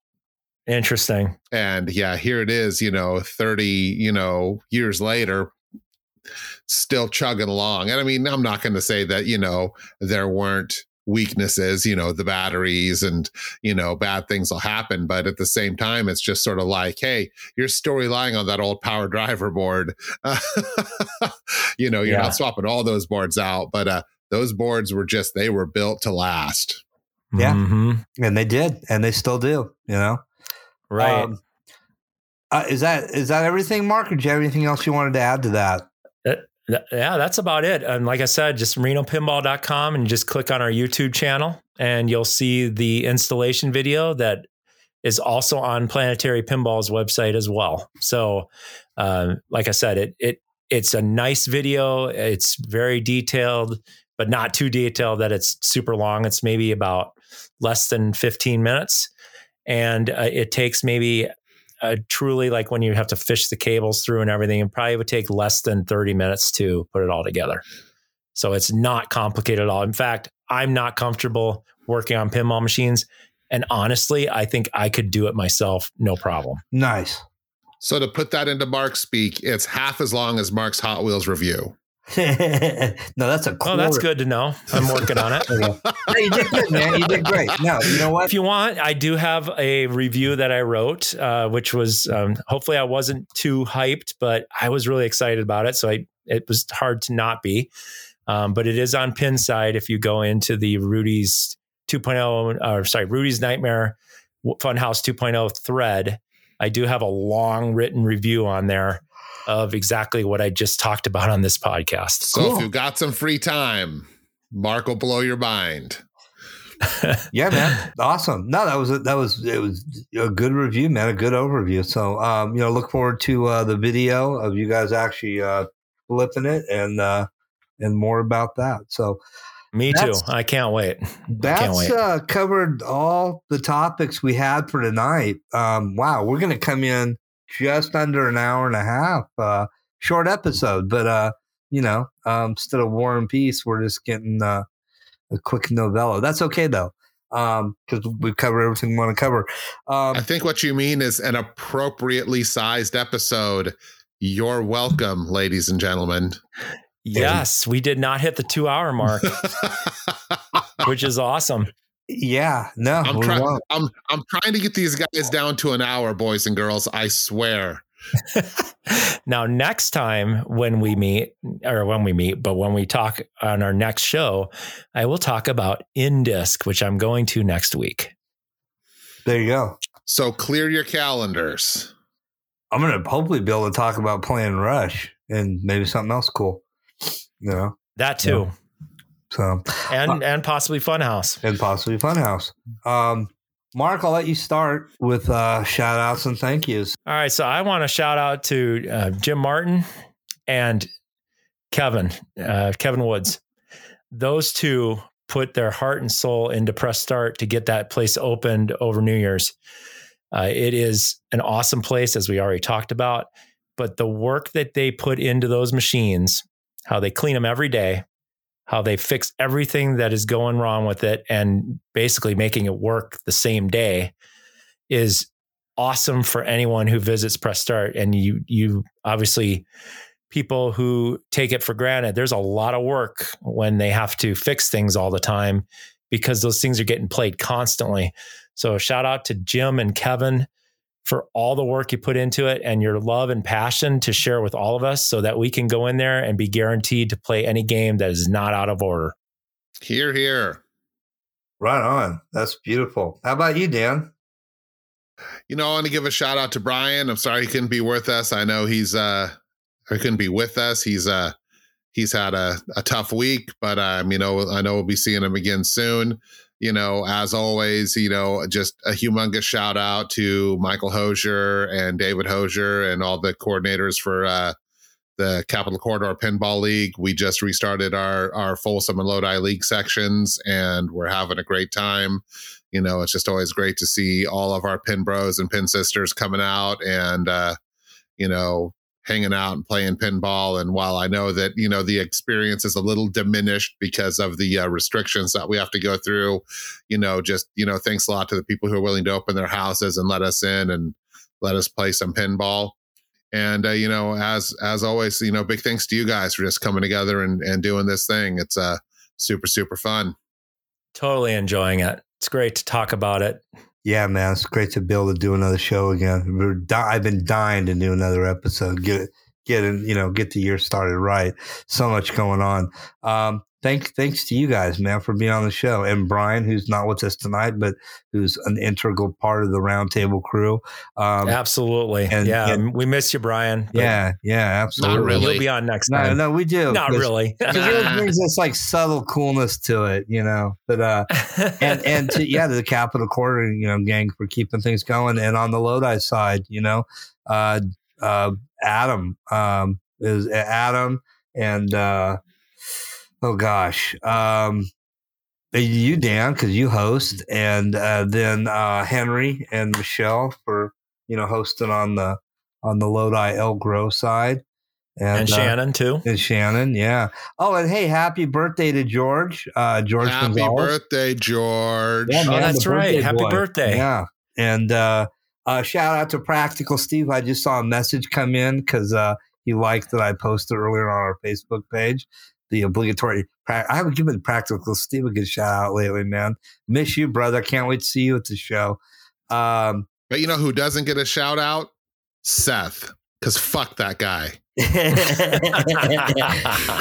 Interesting. And yeah, here it is, you know, 30, you know, years later, still chugging along. And I mean, I'm not going to say that, you know, there weren't weaknesses, you know, the batteries and, you know, bad things will happen. But at the same time, it's just sort of like, hey, you're still relying on that old power driver board. you know, you're yeah. not swapping all those boards out, but uh, those boards were just, they were built to last. Yeah. Mm-hmm. And they did. And they still do, you know? Right. Um, uh, is that is that everything, Mark? Or do you have anything else you wanted to add to that? yeah, that's about it. And like I said, just renopinball.com and just click on our YouTube channel and you'll see the installation video that is also on Planetary Pinball's website as well. So, um, like I said, it it it's a nice video. It's very detailed, but not too detailed that it's super long. It's maybe about less than 15 minutes. And uh, it takes maybe uh, truly like when you have to fish the cables through and everything, it probably would take less than 30 minutes to put it all together. So it's not complicated at all. In fact, I'm not comfortable working on pinball machines. And honestly, I think I could do it myself, no problem. Nice. So to put that into Mark's speak, it's half as long as Mark's Hot Wheels review. no, that's a. Quarter. Oh, that's good to know. I'm working on it. no, you did good, man. You did great. No, you know what? If you want, I do have a review that I wrote, uh, which was um, hopefully I wasn't too hyped, but I was really excited about it. So I, it was hard to not be. Um, but it is on Pinside If you go into the Rudy's 2.0, or sorry, Rudy's Nightmare Funhouse 2.0 thread, I do have a long written review on there of exactly what I just talked about on this podcast. So cool. if you've got some free time, Mark will blow your mind. yeah, man, awesome. No, that was a, that was it was a good review, man, a good overview. So, um, you know, look forward to uh, the video of you guys actually uh, flipping it and uh, and more about that. So, me too. I can't wait. That's can't wait. Uh, covered all the topics we had for tonight. Um, wow, we're going to come in just under an hour and a half. Uh, short episode, but uh, you know, um, instead of War and Peace, we're just getting uh, a quick novella. That's okay though, Um because um, we cover everything we want to cover. Um, I think what you mean is an appropriately sized episode. You're welcome, ladies and gentlemen. Yes, we did not hit the two hour mark, which is awesome. Yeah, no, I'm trying. I'm I'm trying to get these guys down to an hour, boys and girls. I swear. now, next time when we meet, or when we meet, but when we talk on our next show, I will talk about Indisc, which I'm going to next week. There you go. So clear your calendars. I'm going to hopefully be able to talk about playing Rush and maybe something else cool. You know, that too. Yeah. So and uh, and possibly Funhouse and possibly Funhouse. Um, Mark, I'll let you start with uh, shout outs and thank yous. All right, so I want to shout out to uh, Jim Martin and Kevin, uh, Kevin Woods. Those two put their heart and soul into Press Start to get that place opened over New Year's. Uh, it is an awesome place, as we already talked about. But the work that they put into those machines, how they clean them every day, how they fix everything that is going wrong with it and basically making it work the same day is awesome for anyone who visits press start. And you you obviously people who take it for granted there's a lot of work when they have to fix things all the time because those things are getting played constantly. So shout out to Jim and Kevin for all the work you put into it and your love and passion to share with all of us so that we can go in there and be guaranteed to play any game that is not out of order. Here, here. Right on. That's beautiful. How about you, Dan? You know, I want to give a shout out to Brian. I'm sorry he couldn't be with us. I know he's uh he couldn't be with us. He's uh he's had a, a tough week, but um, you know, I know we'll be seeing him again soon you know, as always, you know, just a humongous shout out to Michael Hosier and David Hosier and all the coordinators for uh, the Capital Corridor Pinball League. We just restarted our our Folsom and Lodi League sections, and we're having a great time. You know, it's just always great to see all of our pin bros and pin sisters coming out and uh, you know hanging out and playing pinball. And while I know that you know the experience is a little diminished because of the uh, restrictions that we have to go through, you know, just you know, thanks a lot to the people who are willing to open their houses and let us in and let us play some pinball. And uh, you know, as as always, you know, big thanks to you guys for just coming together and and doing this thing. It's uh super super fun. Totally enjoying it. It's great to talk about it. Yeah, man, it's great to be able to do another show again. Di- I've been dying to do another episode. Get get in, you know, get the year started right. So much going on. Um, thanks thanks to you guys, man, for being on the show, and Brian, who's not with us tonight, but who's an integral part of the roundtable crew. Um, absolutely, and, yeah, and, we miss you, Brian. Yeah, yeah, absolutely. Not really. You'll be on next no, time. No, we do. Not really. it brings this like subtle coolness to it, you know. But uh, and and to, yeah, to the Capital Corridor, you know, gang for keeping things going, and on the Lodi side, you know, uh, uh, Adam um, is Adam and. uh oh gosh, um, you Dan because you host, and uh, then uh, Henry and Michelle for you know hosting on the on the Lodi Elk Grove side. And, and, Shannon uh, too. And Shannon, yeah. Oh, and hey, happy birthday to George. Uh, George happy Gonzalez. birthday, George. Yeah, man, oh, that's right. Happy boy. birthday. Yeah. And uh, uh, shout out to Practical Steve. I just saw a message come in because uh, he liked that I posted earlier on our Facebook page the obligatory. I haven't given Practical Steve a good shout out lately, man. Miss you, brother. Can't wait to see you at the show. Um, but you know who doesn't get a shout out? Seth, because fuck that guy.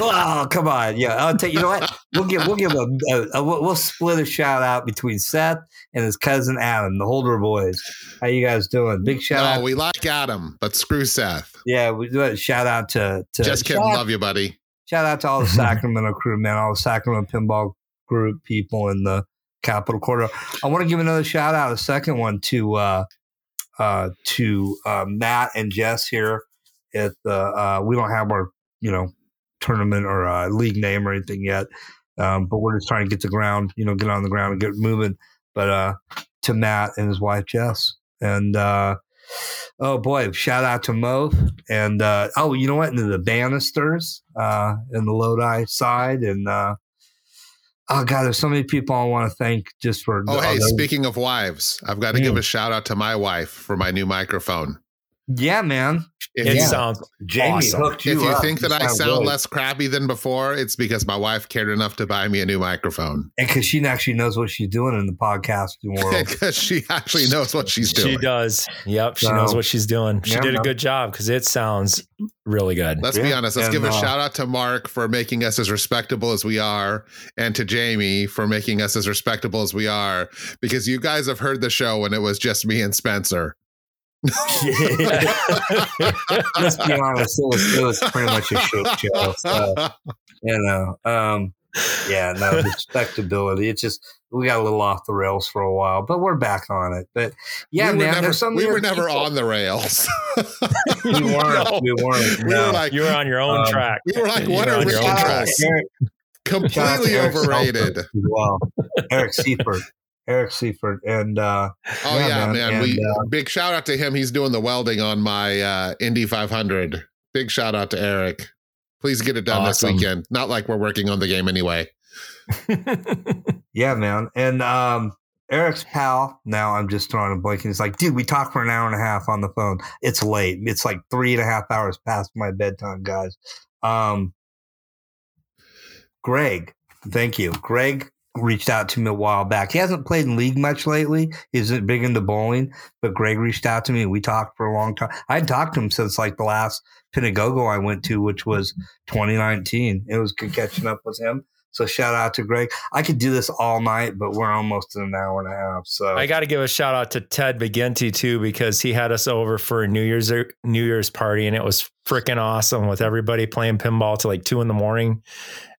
oh come on, yeah. I'll tell you, you know what? We'll give we'll give a, a, a, we'll split a shout out between Seth and his cousin Adam, the Holder boys. How you guys doing? Big shout no, out. we like Adam, but screw Seth. Yeah, we do a shout out to to just kidding. Love you, buddy shout out to all the Sacramento crew, man, all the Sacramento pinball group people in the Capital Corridor. I want to give another shout out, a second one to uh, uh, to uh, Matt and Jess here at the. Uh, we don't have our you know tournament or uh, league name or anything yet, um, but we're just trying to get the ground, you know, get on the ground and get moving. But uh, to Matt and his wife Jess, and uh, oh boy, shout out to Mo and uh, oh, you know what? And the Bannisters uh, in the Lodi side, and uh, oh god, there's so many people I want to thank just for. Oh hey, speaking of wives, I've got to mm. give a shout out to my wife for my new microphone. Yeah, man. If it you, sounds Jamie awesome. hooked you If you up. think that I sound good. less crappy than before, it's because my wife cared enough to buy me a new microphone. And because she actually knows what she's doing in the podcasting world. Because she actually knows what she's doing. She does. Yep. She so, knows what she's doing. She yeah, did a good job because it sounds really good. Let's yeah. be honest. Let's and, give a uh, shout out to Mark for making us as respectable as we are, and to Jamie for making us as respectable as we are, because you guys have heard the show when it was just me and Spencer. Let's be honest, it was, it was pretty much a shit show. So, you know, um, yeah, no respectability. It's just we got a little off the rails for a while, but we're back on it. But yeah, we man, never, there's some we were never on the rails. we weren't. No. We weren't. No. We were like you were on your own um, track. We were like, what are we on track? Completely overrated. Well, Eric Seifert. Eric Seifert. And uh, oh yeah, yeah man, man. And, we uh, big shout out to him. He's doing the welding on my uh, Indy 500. Big shout out to Eric. Please get it done awesome. this weekend. Not like we're working on the game anyway. yeah, man. And um, Eric's pal. Now I'm just throwing a blank. And he's like, dude, we talked for an hour and a half on the phone. It's late. It's like three and a half hours past my bedtime, guys. Um, Greg, thank you. Greg reached out to me a while back. He hasn't played in league much lately. He isn't big into bowling, but Greg reached out to me. We talked for a long time. I'd talked to him since like the last Pin-a-Go-Go I went to, which was 2019. It was good catching up with him. So shout out to Greg. I could do this all night, but we're almost in an hour and a half. So I got to give a shout out to Ted McGinty too because he had us over for a New Year's uh, New Year's party and it was freaking awesome with everybody playing pinball to like two in the morning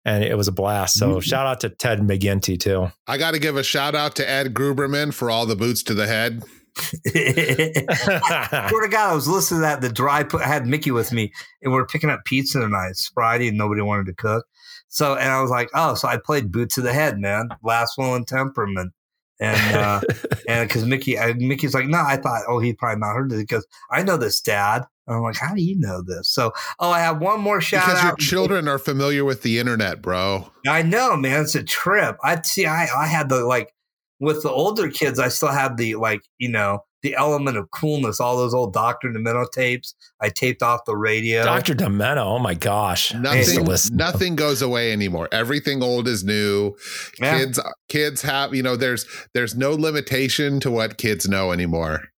and it was a blast. So mm-hmm. shout out to Ted McGinty too. I got to give a shout out to Ed Gruberman for all the boots to the head. I swear to God, I was listening to that. The dry put I had Mickey with me, and we are picking up pizza tonight. It's Friday, and nobody wanted to cook. So, and I was like, oh, so I played Boot to the Head, man. Last Will and Temperament. And uh, and because Mickey, I, Mickey's like, no, I thought, oh, he probably not heard it because I know this, Dad. And I'm like, how do you know this? So, oh, I have one more shout because out. your children are familiar with the internet, bro. I know, man. It's a trip. I see. I I had the like with the older kids. I still have the like you know the element of coolness. All those old Doctor Demento tapes. I taped off the radio. Dr. Demento. Oh my gosh. Nothing. Nothing goes away anymore. Everything old is new. Yeah. Kids. Kids have. You know. There's. There's no limitation to what kids know anymore.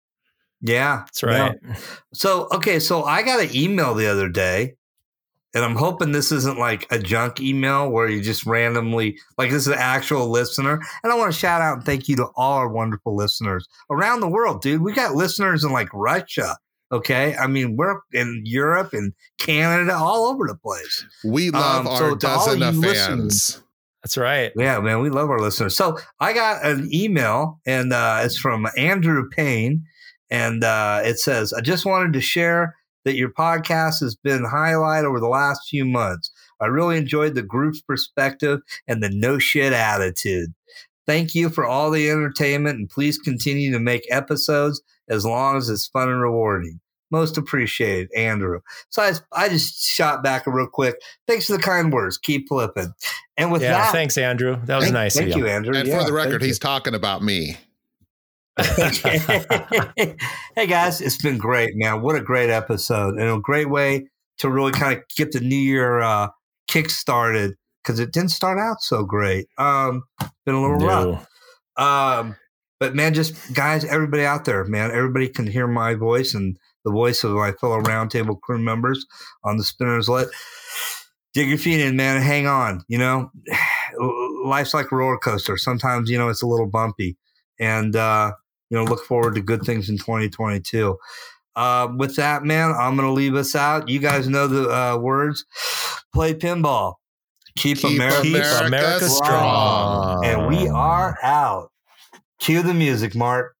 Yeah, that's right. Yeah. So, okay, so I got an email the other day, and I'm hoping this isn't like a junk email where you just randomly, like, this is an actual listener. And I want to shout out and thank you to all our wonderful listeners around the world, dude. We got listeners in like Russia. Okay. I mean, we're in Europe and Canada, all over the place. We love um, our so dozen of fans. That's right. Yeah, man, we love our listeners. So I got an email, and uh, it's from Andrew Payne and uh, it says, I just wanted to share that your podcast has been highlight over the last few months. I really enjoyed the group's perspective and the no shit attitude. Thank you for all the entertainment and please continue to make episodes as long as it's fun and rewarding. Most appreciated, Andrew. So I, I just shot back real quick. Thanks for the kind words. Keep flipping. And with yeah, that, thanks, Andrew. That was thank, nice. Thank you, Andrew. And yeah, for the record, he's talking about me. hey guys, it's been great, man. What a great episode and a great way to really kind of get the new year uh, kick started because it didn't start out so great. Um, been a little no. rough. Um, but man, just guys, everybody out there, man, everybody can hear my voice and the voice of my fellow roundtable crew members on the Spinner Is Lit Dig your feet in, man, hang on. You know, life's like a roller coaster. Sometimes, you know, it's a little bumpy. And uh, you know, look forward to good things in 2022. Uh, with that, man, I'm going to leave us out. You guys know the uh, words. Play pinball. Keep, keep America, America, America strong. strong. And we are out. Cue the music, Mark.